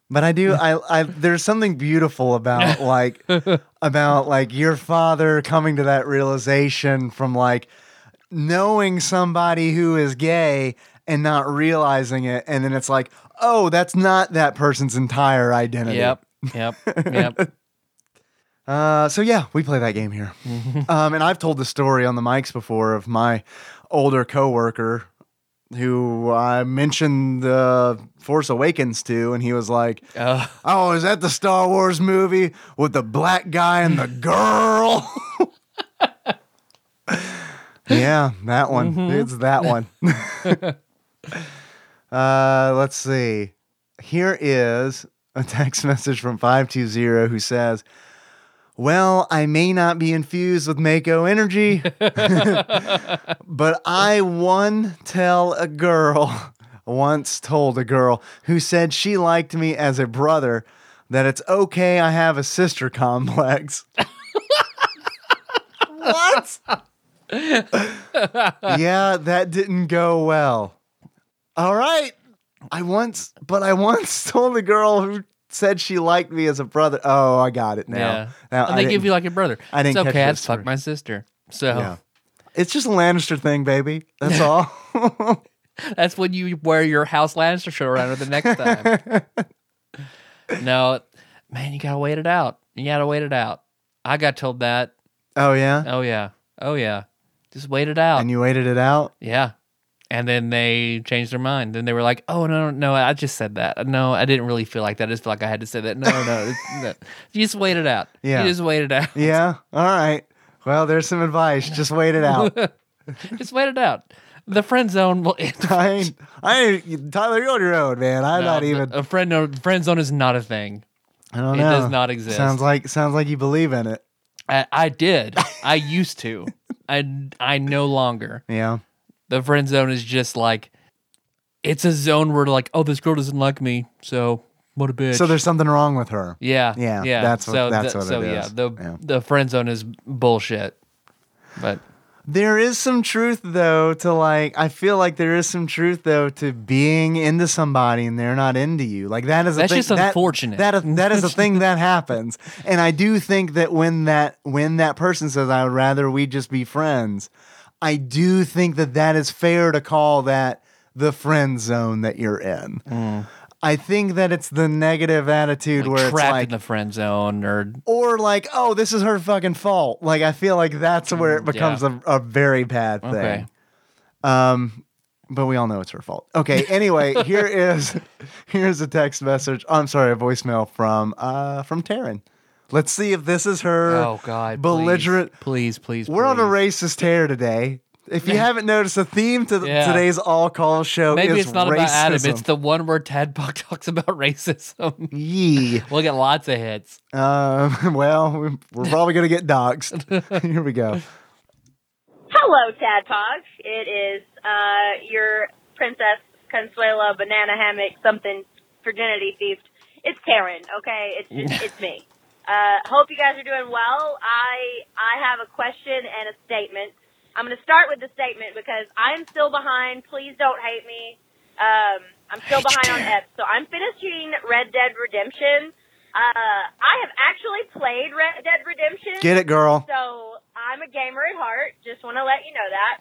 But I do. I, I there's something beautiful about like about like your father coming to that realization from like knowing somebody who is gay and not realizing it, and then it's like, oh, that's not that person's entire identity. Yep, yep, yep. Uh, so yeah, we play that game here. um, and I've told the story on the mics before of my older coworker who I mentioned the Force Awakens to, and he was like, Uh, "Oh, is that the Star Wars movie with the black guy and the girl?" yeah, that one. It's that one. uh, let's see. Here is a text message from 520 who says, Well, I may not be infused with Mako energy, but I one tell a girl, once told a girl who said she liked me as a brother that it's okay I have a sister complex. what? yeah, that didn't go well. All right. I once, but I once told a girl who said she liked me as a brother. Oh, I got it now. yeah. Now, and I they give you like a brother. I didn't it's okay. I'd fuck my sister. So Yeah. It's just a Lannister thing, baby. That's all. that's when you wear your House Lannister shirt around her the next time. no, man, you gotta wait it out. You gotta wait it out. I got told that. oh yeah. Oh yeah. Oh yeah. Just wait it out. And you waited it out. yeah. And then they changed their mind. Then they were like, "Oh no, no, no! I just said that. No, I didn't really feel like that. I just feel like I had to say that. No, no, no. you just wait it out. Yeah. you just wait it out. Yeah. All right. Well, there's some advice. Just wait it out. just wait it out. The friend zone will. I ain't, I ain't, Tyler, you're on your own, man. I'm not even. a friend. no, Friend zone is not a thing. I don't it know. It does not exist. Sounds like sounds like you believe in it. I, I did. I used to. I I no longer. Yeah. The friend zone is just like it's a zone where like, oh, this girl doesn't like me, so what a bitch. So there's something wrong with her. yeah, Yeah, yeah. that's what- so that's the- what so it yeah, the Yeah. the friend zone is bullshit. But There is some truth though to like I feel like there is some truth though to being into somebody and they're not into you. Like that is a That's thing, just that- unfortunate. That that is a thing that happens. And I do think that when that when that person says I would rather we just be friends, I do think that that is fair to call that the friend zone that you're in. I think that it's the negative attitude Mm. like, where it's trapped like in the friend zone or or like, oh, this is her fucking fault. Like I feel like that's where it becomes a, a very bad thing. Mm, okay. Um, but we all know it's her fault. Okay. Anyway, here is here's a text message. I'm sorry, a voicemail from uh from Taryn. Let's see if this is her. Oh God, belligerent. Please, please, please. We're on a please. racist tear today. If you haven't noticed, the theme to Yeah. today's all call show Maybe is it's not racism. about Adam. It's the one where Tadpog talks about racism. Yee. we'll get lots of hits. Um, well, we- we're probably gonna get doxxed. Here we go. Hello, Tadpog. It is uh, your Princess Consuelo Banana Hammock something virginity thief. It's Taryn. Okay, it's just it's me. Uh, hope you guys are doing well. I I have a question and a statement. I'm going to start with the statement because I'm still behind. Please don't hate me. Um, I'm still behind on F. So I'm finishing Red Dead Redemption. Uh, I have actually played Red Dead Redemption. Get it, girl. So I'm a gamer at heart. Just want to let you know that.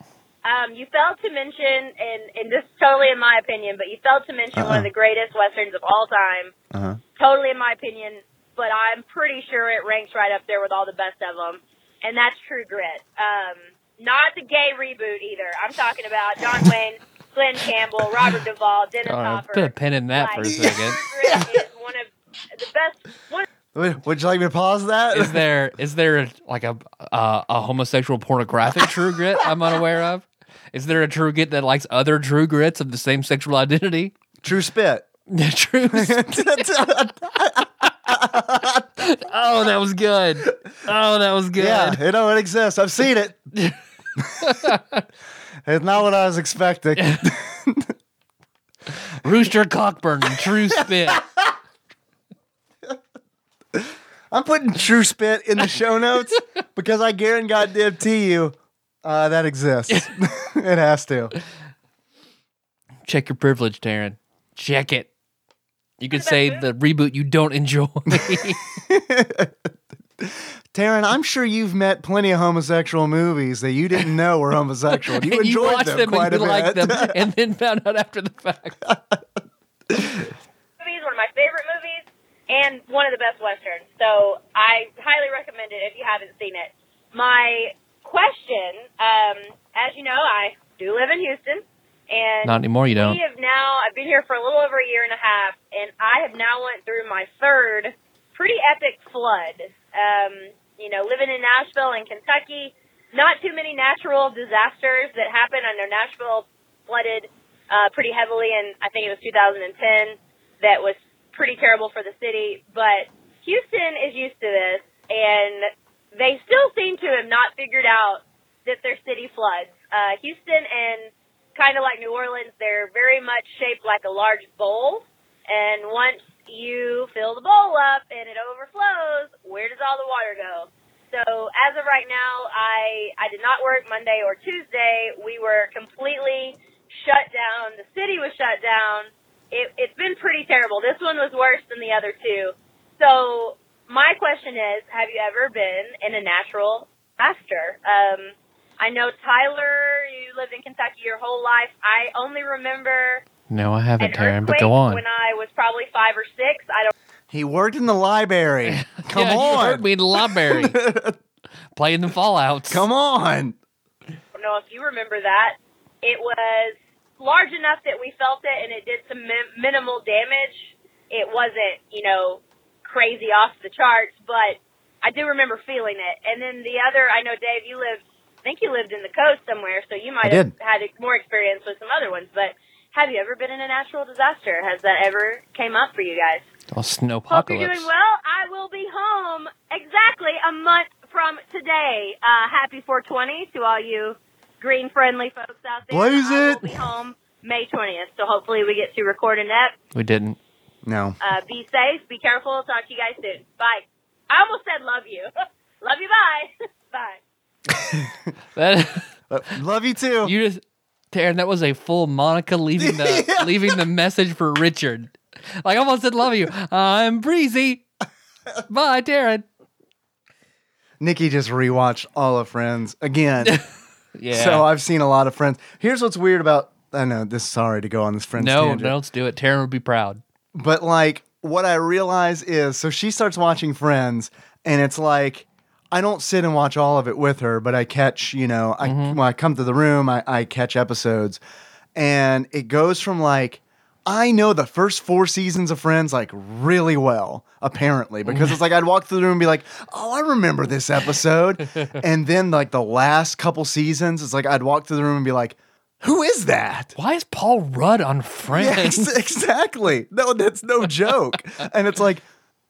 Um, you failed to mention, and, and this is totally in my opinion, but you failed to mention one of Uh-uh. the greatest westerns of all time. Uh-huh. Totally in my opinion, but I'm pretty sure it ranks right up there with all the best of them, and that's True Grit. Um, not the gay reboot either. I'm talking about John Wayne, Glen Campbell, Robert Duvall, Dennis God, Hopper. put a pin in that for a second. True Grit is one of the best. One Would, would you like me to pause that? Is there is there a, like a uh, a homosexual pornographic True Grit I'm unaware of? Is there a True Grit that likes other True Grits of the same sexual identity? True spit. True. oh, that was good. Oh, that was good. Yeah, you know it exists. I've seen it. it's not what I was expecting. Rooster Cockburn True Spit. I'm putting true spit in the show notes because I guarantee goddamn to you uh, that exists. it has to. Check your privilege, Taryn. Check it. You could say the reboot you don't enjoy. Taryn, I'm sure you've met plenty of homosexual movies that you didn't know were homosexual. You and you enjoyed watched them, them, quite and you a liked bit. them, and then found out after the fact. movies, one of my favorite movies, and one of the best westerns. So I highly recommend it if you haven't seen it. My question, um, as you know, I do live in Houston, and Not anymore, you don't. we have now. I've been here for a little over a year and a half, and I have now went through my third pretty epic flood. Um, you know, living in Nashville and Kentucky, not too many natural disasters that happen. I know Nashville flooded uh, pretty heavily, in I think it was 2010. That was pretty terrible for the city, but Houston is used to this, and they still seem to have not figured out that their city floods. Uh, Houston and kind of like New Orleans, they're very much shaped like a large bowl. And once you fill the bowl up and it overflows, where does all the water go? So as of right now, I I did not work Monday or Tuesday. We were completely shut down. The city was shut down. It, it's been pretty terrible. This one was worse than the other two. So my question is, have you ever been in a natural disaster? Um, I know Tyler, you lived in Kentucky your whole life. I only remember No, I haven't, Taryn, but earthquake go on. when I was probably five or six. I don't He worked in the library. Come yeah, You on. heard me in the library playing the Fallouts. Come on. know if you remember that. It was large enough that we felt it, and it did some mi- minimal damage. It wasn't, you know, crazy off the charts, but I do remember feeling it. And then the other, I know Dave, you lived, I think you lived in the coast somewhere, so you might I have did. had more experience with some other ones. But have you ever been in a natural disaster? Has that ever came up for you guys? Oh, Hope you're snowpocalypse. doing well. I will be home exactly a month from today. Uh, happy 420 to all you green friendly folks out there. Blaze I it. will be home May 20th, so hopefully we get to record an ep. We didn't. No. Uh, be safe, be careful. Talk to you guys soon. Bye. I almost said love you. love you. Bye. bye. That Uh, love you too. you just Taryn, that was a full Monica leaving the leaving the message for Richard. Like I almost said love you. I'm breezy. Bye, Taryn. Nikki just rewatched all of Friends again. Yeah. So I've seen a lot of Friends. Here's what's weird about. I know this. Sorry to go on this Friends no, tangent. no, let's do it. Taryn would be proud. But like what I realize is so she starts watching Friends and it's like I don't sit and watch all of it with her, but I catch, you know, I mm-hmm. when I come to the room, I, I catch episodes. and it goes from like I know the first four seasons of Friends like really well, apparently, because it's like I'd walk through the room and be like, "Oh, I remember this episode," and then like the last couple seasons, it's like I'd walk through the room and be like, "Who is that?" Why is Paul Rudd on Friends? ex- exactly. No, that's no joke. and it's like,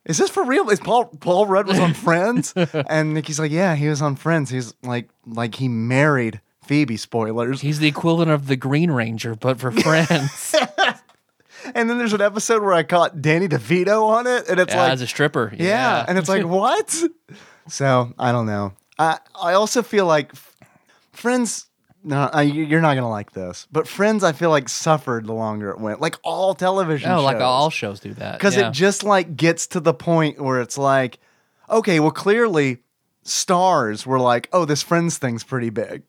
is this for real? Is Paul Paul Rudd was on Friends? And Nikki's like, yeah, he was on Friends. He's like, like he married Phoebe. Spoilers. He's the equivalent of the Green Ranger, but for Friends. And then there's an episode where I caught Danny DeVito on it, and it's yeah, like, as a stripper. yeah. and it's like, what? so I don't know. I I also feel like Friends. No, I, you're not gonna like this, but Friends, I feel like suffered the longer it went. Like all television. oh, like all shows do that. because yeah. it just like gets to the point where it's like, okay, well, clearly stars were like, oh, this Friends thing's pretty big.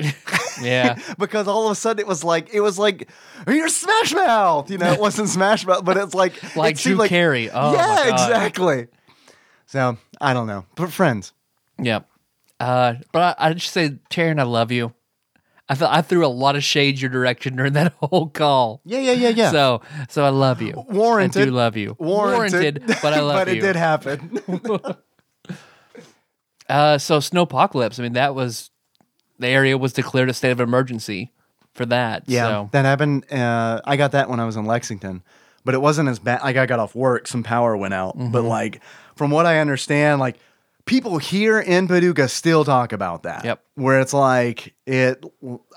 yeah. Because all of a sudden it was like it was like you're Smash Mouth, you know. It wasn't Smash Mouth, but it's like Like it Drew Carey. Oh, yeah, my God. exactly. So I don't know, but Friends. Yeah. Uh, but I, I just say, Taryn, I love you. I thought I threw a lot of shade your direction during that whole call. Yeah, yeah, yeah, yeah. So, so I love you. Warranted. I do love you. warranted, but I love but you. But it did happen. Uh, so snowpocalypse. I mean, that was the area was declared a state of emergency for that. Yeah, So, that happened. Uh, I got that when I was in Lexington, but it wasn't as bad. Like I got off work, some power went out, but Mm-hmm. like from what I understand, like people here in Paducah still talk about that. Yep. Where it's like it.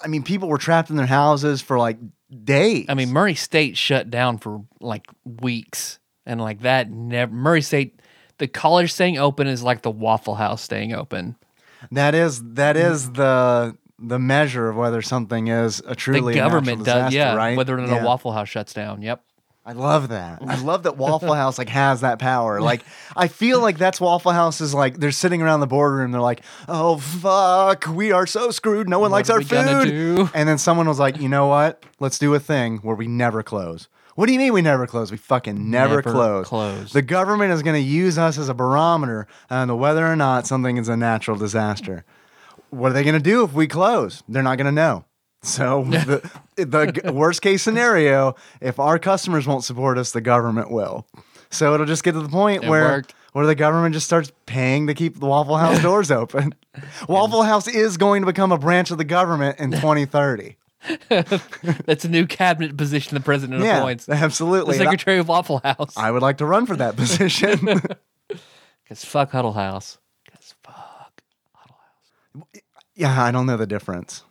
I mean, people were trapped in their houses for like days. I mean, Murray State shut down for like weeks, and like that never. Murray State, the college staying open is like the Waffle House staying open. that is that Mm. the the measure of whether something is a The truly a government natural does, yeah. right? Whether or not Yeah. a Waffle House shuts down. Yep. I love that. I love that Waffle House like has that power. Like I feel like that's Waffle House is like they're sitting around the boardroom. They're like, "Oh fuck, we are so screwed. No one likes are our food." And then someone was like, "You know what? Let's do a thing where we never close." What do you mean we never close? We fucking never, Never close. close. The government is going to use us as a barometer on the whether or not something is a natural disaster. What are they going to do if we close? They're not going to know. So the, the worst case scenario, if our customers won't support us, the government will. So it'll just get to the point It where worked. where the government just starts paying to keep the Waffle House doors open. Waffle House is going to become a branch of the government in 2030. That's a new cabinet position the president yeah, appoints. The absolutely. I- secretary of Waffle House. I would like to run for that position. Because fuck Huddle House. 'Cause fuck. Huddle House. yeah, I don't know the difference.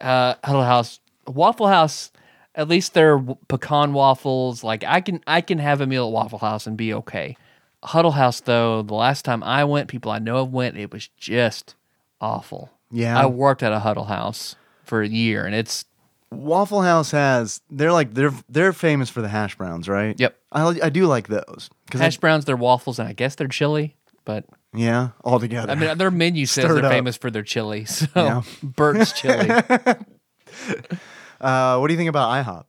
Uh, Huddle House. Waffle House, at least their pecan waffles. Like I can I can have a meal at Waffle House and be okay. Huddle House though, the last time I went, people I know have went, it was just awful. Yeah. I worked at a Huddle House for a year and it's Waffle House has they're like they're they're famous for the hash browns, right? Yep. I I do like those because hash browns, their waffles, and I guess they're chili. But yeah, all together. I mean, their menu says Stirred they're up. famous for their chili. So Yeah. Burt's chili. uh, what do you think about IHOP?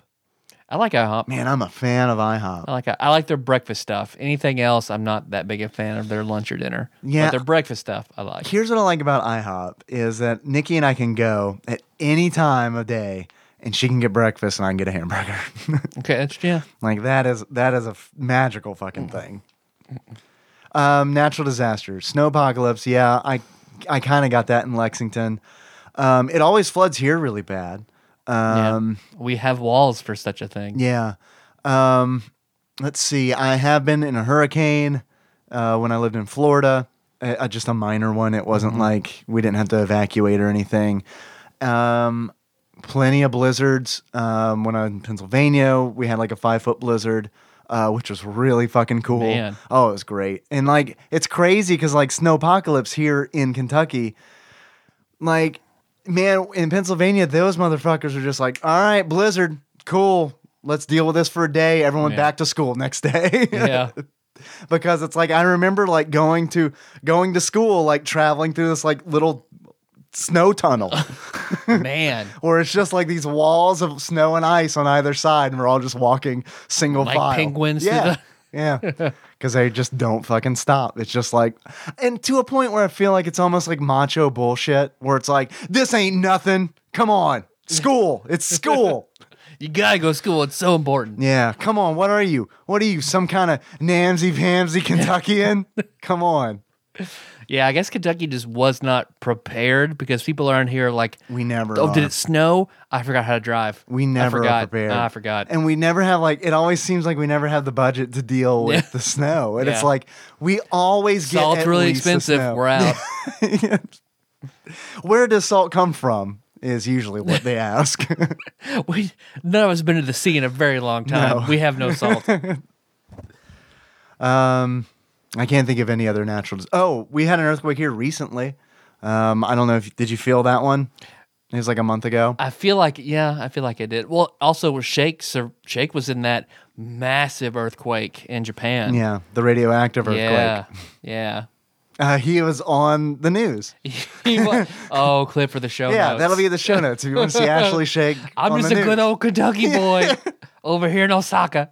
I like IHOP. Man, I'm a fan of IHOP. I like I like their breakfast stuff. Anything else, I'm not that big a fan of their lunch or dinner. Yeah. but their breakfast stuff, I like. Here's what I like about IHOP is that Nikki and I can go at any time of day, and she can get breakfast, and I can get a hamburger. Okay, that's yeah. like that is that is a f- magical fucking thing. Um, natural disasters, snowpocalypse. Yeah, I I kind of got that in Lexington. Um, it always floods here really bad. Um, We have walls for such a thing. Yeah. Um, let's see. I have been in a hurricane uh, when I lived in Florida. Uh, just a minor one. It wasn't like we didn't have to evacuate or anything. Um, plenty of blizzards. Um, when I was in Pennsylvania, we had like a five foot blizzard. Uh, which was really fucking cool. Man. Oh, it was great. And like, it's crazy because like snowpocalypse here in Kentucky, like, man, in Pennsylvania, those motherfuckers are just like, all right, blizzard, cool. Let's deal with this for a day. Everyone Yeah. back to school next day. Yeah. because it's like I remember like going to going to school, like traveling through this like little snow tunnel Man. where it's just like these walls of snow and ice on either side, and we're all just walking single Like file. penguins Yeah. the- Yeah, because they just don't fucking stop. It's just like, and to a point where I feel like it's almost like macho bullshit, where it's like, this ain't nothing. Come on, school. It's school. You gotta go to school. It's so important. Yeah, come on. What are you? What are you? Some kind of Namsy Pamsy Kentuckian? come on. Yeah, I guess Kentucky just was not prepared because people around here like, We never. oh, did are. it snow? I forgot how to drive. We never I are forgot. prepared. I forgot. And we never have like it always seems like we never have the budget to deal with the snow. And it's Yeah. like we always get Salt's at really least the expensive. snow. We're out. Where does salt come from? Is usually what they ask. we none of us have been to the sea in a very long time. No. We have no salt. um, I can't think of any other natural. dis- Oh, we had an earthquake here recently. Um, I don't know if did you feel that one? It was like a month ago. I feel like yeah, I feel like I did. Well, also with Shake, so Shake was in that massive earthquake in Japan. Yeah, the radioactive earthquake. Yeah. Yeah. Uh, he was on the news. Oh, clip for the show. yeah, notes. that'll be in the show notes if you want to see Ashley Shake. I'm just a good old Kentucky boy over here in Osaka.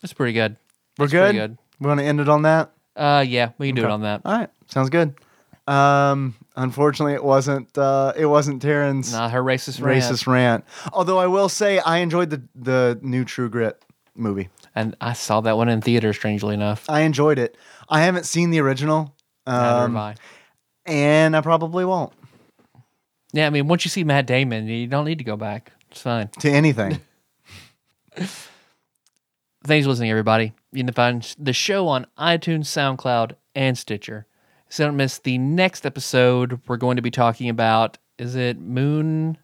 That's pretty good. We're That's pretty good. We want to end it on that. Uh, yeah, we can do it on that. All right, sounds good. Um, unfortunately, it wasn't. Uh, it wasn't Taryn's Not her racist rant. racist rant. Although I will say, I enjoyed the the new True Grit movie. And I saw that one in theater. Strangely enough, I enjoyed it. I haven't seen the original, Neither have um, I. and I probably won't Yeah, I mean, once you see Matt Damon, you don't need to go back. It's fine. to anything. Thanks for listening, everybody. You can find the show on iTunes, SoundCloud, and Stitcher. So don't miss the next episode. We're going to be talking about is it Moon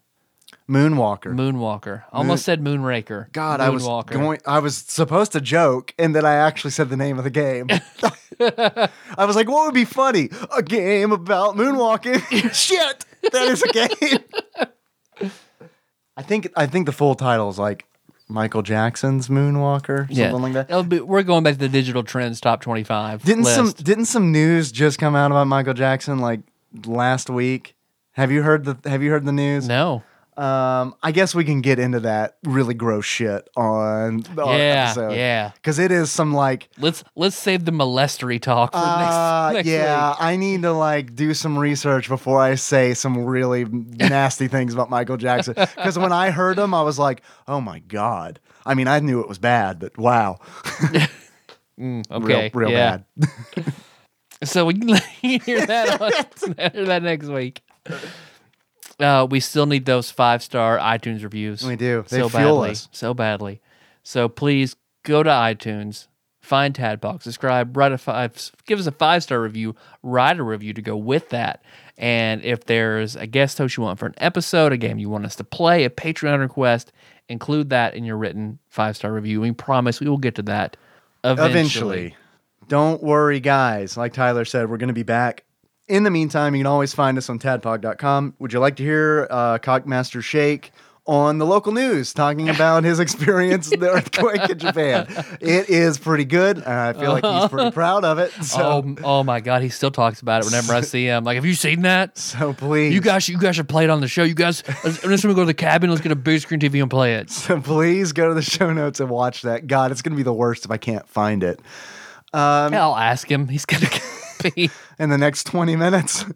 Moonwalker. Moonwalker? Almost said Moonraker. God, I was going. I was supposed to joke, and then I actually said the name of the game. I was like, "What would be funny? A game about moonwalking? Shit, that is a game." I think. I think the full title is like Michael Jackson's Moonwalker, something Yeah, like that. Be, we're going back to the digital trends top twenty-five. Didn't list. some Didn't some news just come out about Michael Jackson like last week? Have you heard the Have you heard the news? no? Um, I guess we can get into that really gross shit on the Yeah, episode. yeah. because it is some like Let's let's save the molestery talk for Uh, next, next yeah, week. I need to like do some research before I say some really nasty things about Michael Jackson. Because when I heard him, I was like, "Oh my god!" I mean, I knew it was bad, but wow, Okay, real, real yeah. bad. So we can hear that on, hear that next week. Uh, we still need those five star iTunes reviews. We do. They so fuel badly, us. so badly. So please go to iTunes, find Tadpog, subscribe, write a five, give us a five star review, write a review to go with that. And if there's a guest host you want for an episode, a game you want us to play, a Patreon request, include that in your written five star review. We promise we will get to that eventually. Eventually. Don't worry, guys. Like Tyler said, we're going to be back. In the meantime, you can always find us on tadpog.com. Would you like to hear uh, Cockmaster Shake on the local news talking about his experience in the earthquake in Japan? It is pretty good, and I feel like he's pretty proud of it. So, oh, oh my God, he still talks about it whenever I see him. Like, have you seen that? so please, You guys, you guys should play it on the show. You guys, let's, let's go to the cabin. Let's get a big screen TV and play it. so please go to the show notes and watch that. God, it's going to be the worst if I can't find it I'll ask him. He's gonna be. In the next 20 minutes.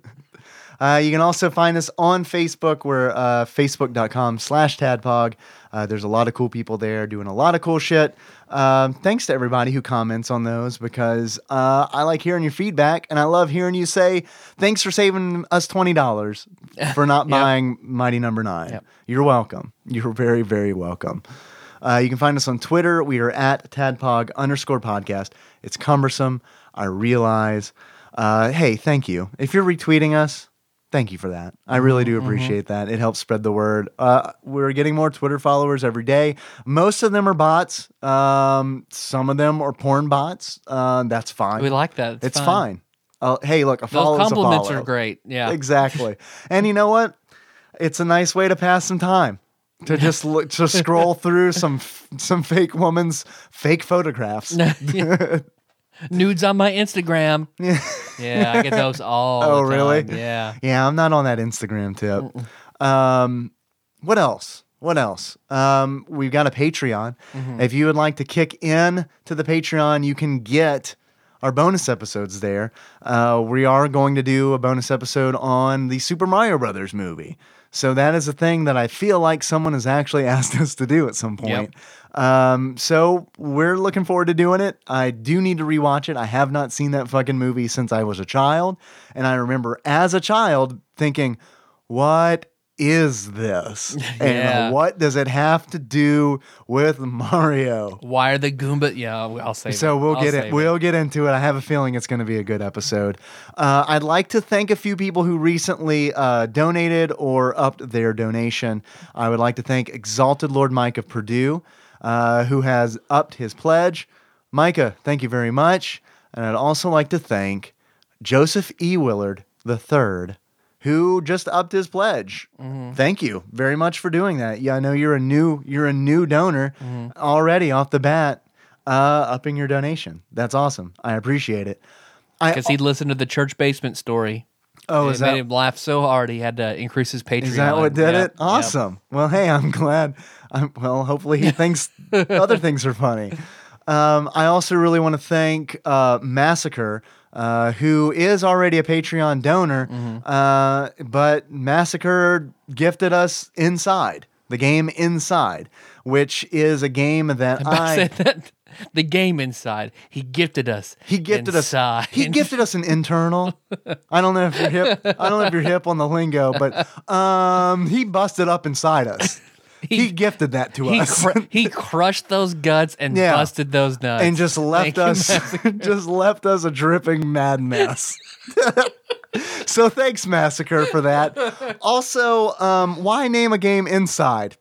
Uh, you can also find us on Facebook. We're uh, facebook.com slash tadpog. Uh, there's a lot of cool people there doing a lot of cool shit. Um, thanks to everybody who comments on those because uh, I like hearing your feedback and I love hearing you say, thanks for saving us $20 for not Yep. buying Mighty Number Nine. Yep. You're welcome. You're very, very welcome. Uh, you can find us on Twitter. We are at tadpog underscore podcast. It's cumbersome. I realize. Uh, hey, thank you. If you're retweeting us, thank you for that. I really do appreciate that. It helps spread the word. Uh, we're getting more Twitter followers every day. Most of them are bots. Um, some of them are porn bots. Uh, that's fine. We like that. It's, it's fine. Uh, hey, look, a Those follow is a compliments follow. are great. Yeah. Exactly. and you know what? It's a nice way to pass some time. To just look, to scroll through some some fake woman's fake photographs. Nudes on my Instagram. yeah, yeah I get those all. Oh, the really? Yeah. Yeah, I'm not on that Instagram tip. Um, what else? What else? Um, we've got a Patreon. Mm-hmm. If you would like to kick in to the Patreon, you can get our bonus episodes there. Uh, we are going to do a bonus episode on the Super Mario Brothers movie. So that is a thing that I feel like someone has actually asked us to do at some point. Um, so we're looking forward to doing it. I do need to rewatch it. I have not seen that fucking movie since I was a child, and I remember as a child thinking, "What is this? Yeah. And what does it have to do with Mario?" Why are the Goomba? Yeah, I'll say. So we'll I'll get save it. We'll get into it. I have a feeling it's going to be a good episode. Uh, I'd like to thank a few people who recently uh, donated or upped their donation. I would like to thank Exalted Lord Mike of Purdue, uh, who has upped his pledge. Micah, thank you very much. And I'd also like to thank Joseph E. Willard III, who just upped his pledge. Thank you very much for doing that. Yeah, I know you're a new you're a new donor already off the bat, uh, upping your donation. That's awesome. I appreciate it. Because he listened to the church basement story. oh, it is made that him laugh so hard he had to increase his Patreon. is that what did it? Awesome. Well, hey, I'm glad. I'm, well, hopefully he thinks other things are funny. Um, I also really want to thank uh, Massacre, uh, who is already a Patreon donor, Mm-hmm. uh, but Massacre gifted us Inside, the game Inside, which is a game that I I. said that the game inside. He gifted us. He gifted inside. us. He gifted us an internal. I don't know if you're hip. I don't know if you're hip on the lingo, but um, he busted up inside us. He, gifted that to He, us. cr- he crushed those guts and Yeah. busted those nuts and just left Thank us just left us a dripping mad mess. so thanks massacre for that. Also, um, why name a game inside?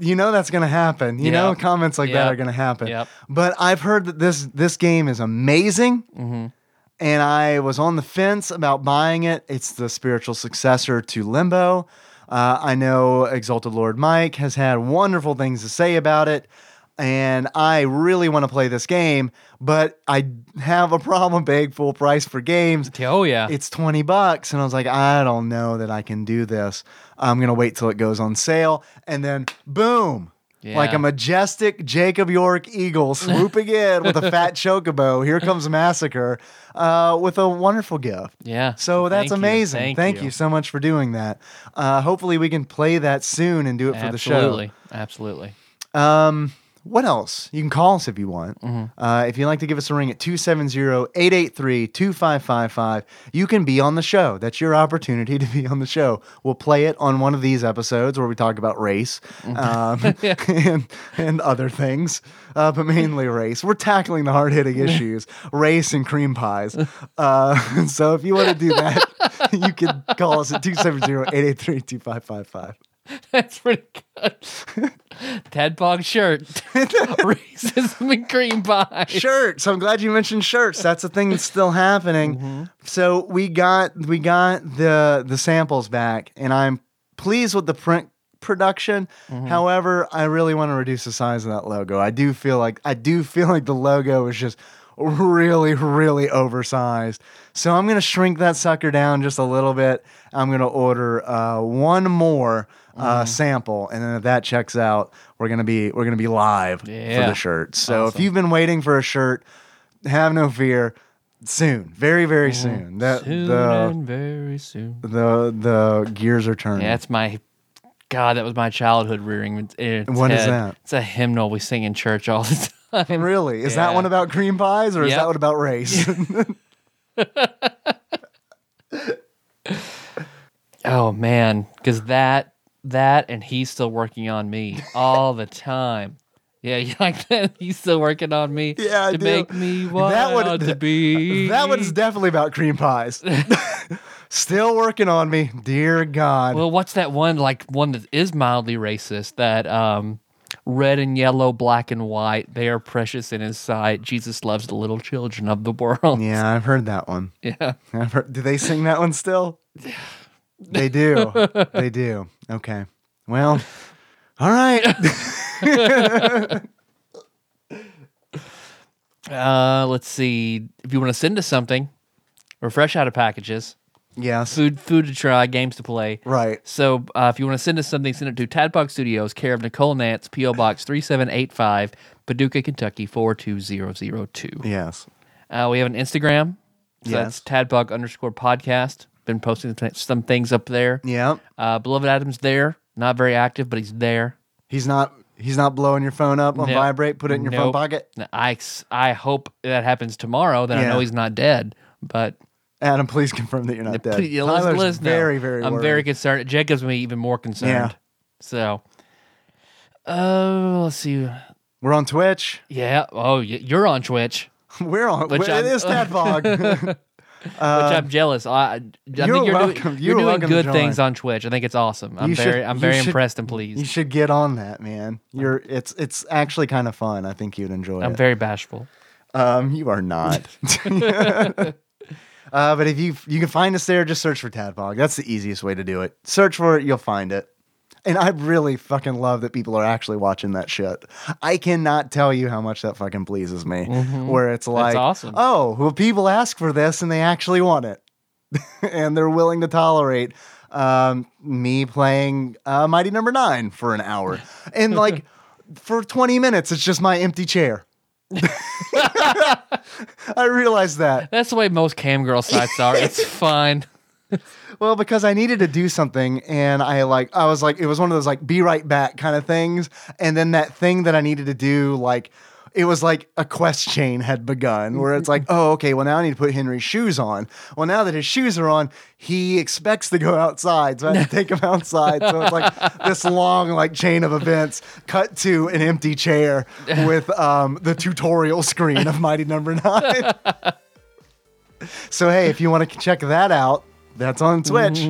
You know that's going to happen. You know comments like that are going to happen. Yep. But I've heard that this this game is amazing. Mm-hmm. And I was on the fence about buying it. It's the spiritual successor to Limbo. Uh, I know Exalted Lord Mike has had wonderful things to say about it, and I really want to play this game, but I have a problem paying full price for games. Oh yeah. It's 20 bucks, and I was like, I don't know that I can do this. I'm going to wait till it goes on sale, and then boom. Like a majestic Jacob York eagle swooping in with a fat chocobo. Here comes Massacre uh, with a wonderful gift. yeah. So that's Thank you. amazing. Thank, you. so much for doing that. Uh, hopefully, we can play that soon and do it for the show. Absolutely. Absolutely. Um, what else? You can call us if you want. Mm-hmm. Uh, if you'd like to give us a ring at 270-883-2555, you can be on the show. That's your opportunity to be on the show. We'll play it on one of these episodes where we talk about race um, and, and other things, uh, but mainly race. We're tackling the hard-hitting issues, race and cream pies. Uh, so if you want to do that, you can call us at 270-883-2555. That's pretty good. Tadpog shirt. Racism and cream pie. shirts. I'm glad you mentioned shirts. That's a thing that's still happening. Mm-hmm. So we got we got the the samples back, and I'm pleased with the print production. Mm-hmm. However, I really want to reduce the size of that logo. I do feel like I do feel like the logo is just really really oversized. So I'm gonna shrink that sucker down just a little bit. I'm gonna order uh, one more. Uh, sample and then if that checks out we're gonna be we're gonna be live for the shirt so if Awesome. you've been waiting for a shirt have no fear. Soon, very, very soon. That Soon the and very soon. the the gears are turning. Yeah, that's my. God, that was my childhood rearing. its- its What is that? It's a hymnal we sing in church all the time. really? Is that Yeah. one about cream pies or is Yep. that one about race? Oh man, because that that and he's still working on me all the time. Yeah, you like that? He's still working on me. Yeah, I to do. make me wild That one- to be. that one's definitely about cream pies. Still working on me, dear God. Well, what's that one like one that is mildly racist? That um, red and yellow, black and white, they are precious in His sight. Jesus loves the little children of the world. yeah, I've heard that one. Yeah. I've heard, do they sing that one still? They do. they do. Okay. Well, all right. Uh, let's see. If you want to send us something, we're fresh out of packages. yes. Food, food to try, games to play. Right. So uh, if you want to send us something, send it to Tadpog Studios, care of Nicole Nance, P.O. Box 3785, Paducah, Kentucky 42002. Yes. Uh, we have an Instagram. So Yes. That's tadpog underscore podcast. Been posting some things up there. Yeah. Uh, Beloved Adam's there. Not very active, but he's there. He's not he's not blowing your phone up on No. vibrate, put it in your phone Nope. pocket. I, I hope that happens tomorrow. Then I know he's not dead. But Adam, please confirm that you're not dead. Please, yeah, Tyler's let us know. very, very I'm worried. very concerned. Jacob's me even more concerned. Yeah. So, uh, let's see. We're on Twitch. Yeah. Oh, you're on Twitch, We're on Which it I'm- is Which I'm jealous. I, I think Uh, you're you're welcome. doing, You're you're doing good things on Twitch. I think it's awesome. I'm You should- very, I'm very should- impressed and pleased. you should get on that, man. You're it's it's actually kind of fun. I think you'd enjoy it. I'm it. very bashful. Um, you are not. uh, but if you you can find us there, just search for Tadpog. That's the easiest way to do it. Search for it, you'll find it. And I really fucking love that people are actually watching that shit. I cannot tell you how much that fucking pleases me. Where it's like, awesome. oh, well, people ask for this and they actually want it, and they're willing to tolerate um, me playing uh, Mighty Number Nine for an hour, and like for twenty minutes, it's just my empty chair. I realize that. That's the way most cam girl sites are. It's fine. Well, because I needed to do something and I like I was like it was one of those like be right back kind of things. And then that thing that I needed to do, like it was like a quest chain had begun where it's like, oh, okay, well now I need to put Henry's shoes on. Well, now that his shoes are on, he expects to go outside. So I had to take him outside. So it's like this long like chain of events cut to an empty chair with um, the tutorial screen of Mighty Number Nine. so hey, if you want to check that out, that's on Twitch.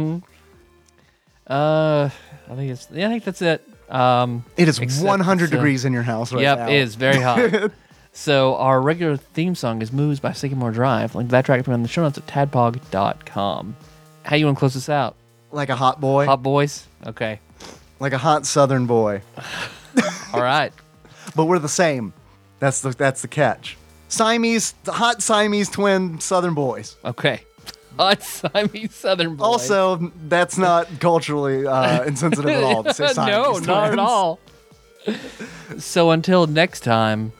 Uh, I think it's. Yeah, I think that's it. Um, It is except 100 it's, uh, degrees in your house right yep, now. it is very hot. so our regular theme song is "Moves" by Sycamore Drive. Link to that track from the show notes at tadpog.com. How you want to close this out? Like a hot boy, Hot boys. Okay. like a hot southern boy. All right. But we're the same. That's the that's the catch. Siamese, hot Siamese twin southern boys. Okay. Hot Siamese Southern boys. Also, that's not culturally uh, insensitive at all. To say no, Siamese not at twins. all. so until next time,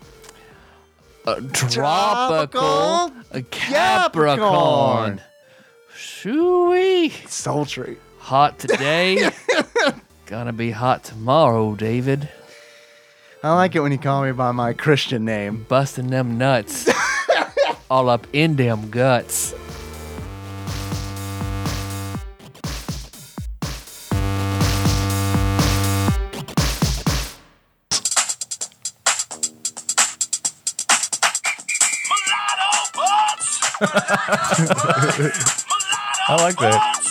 uh, tropical, uh, Capricorn. Capricorn. Shooey. Sultry. Hot today. Gonna be hot tomorrow, David. I like it when you call me by my Christian name. Busting them nuts. All up in them guts. I like that.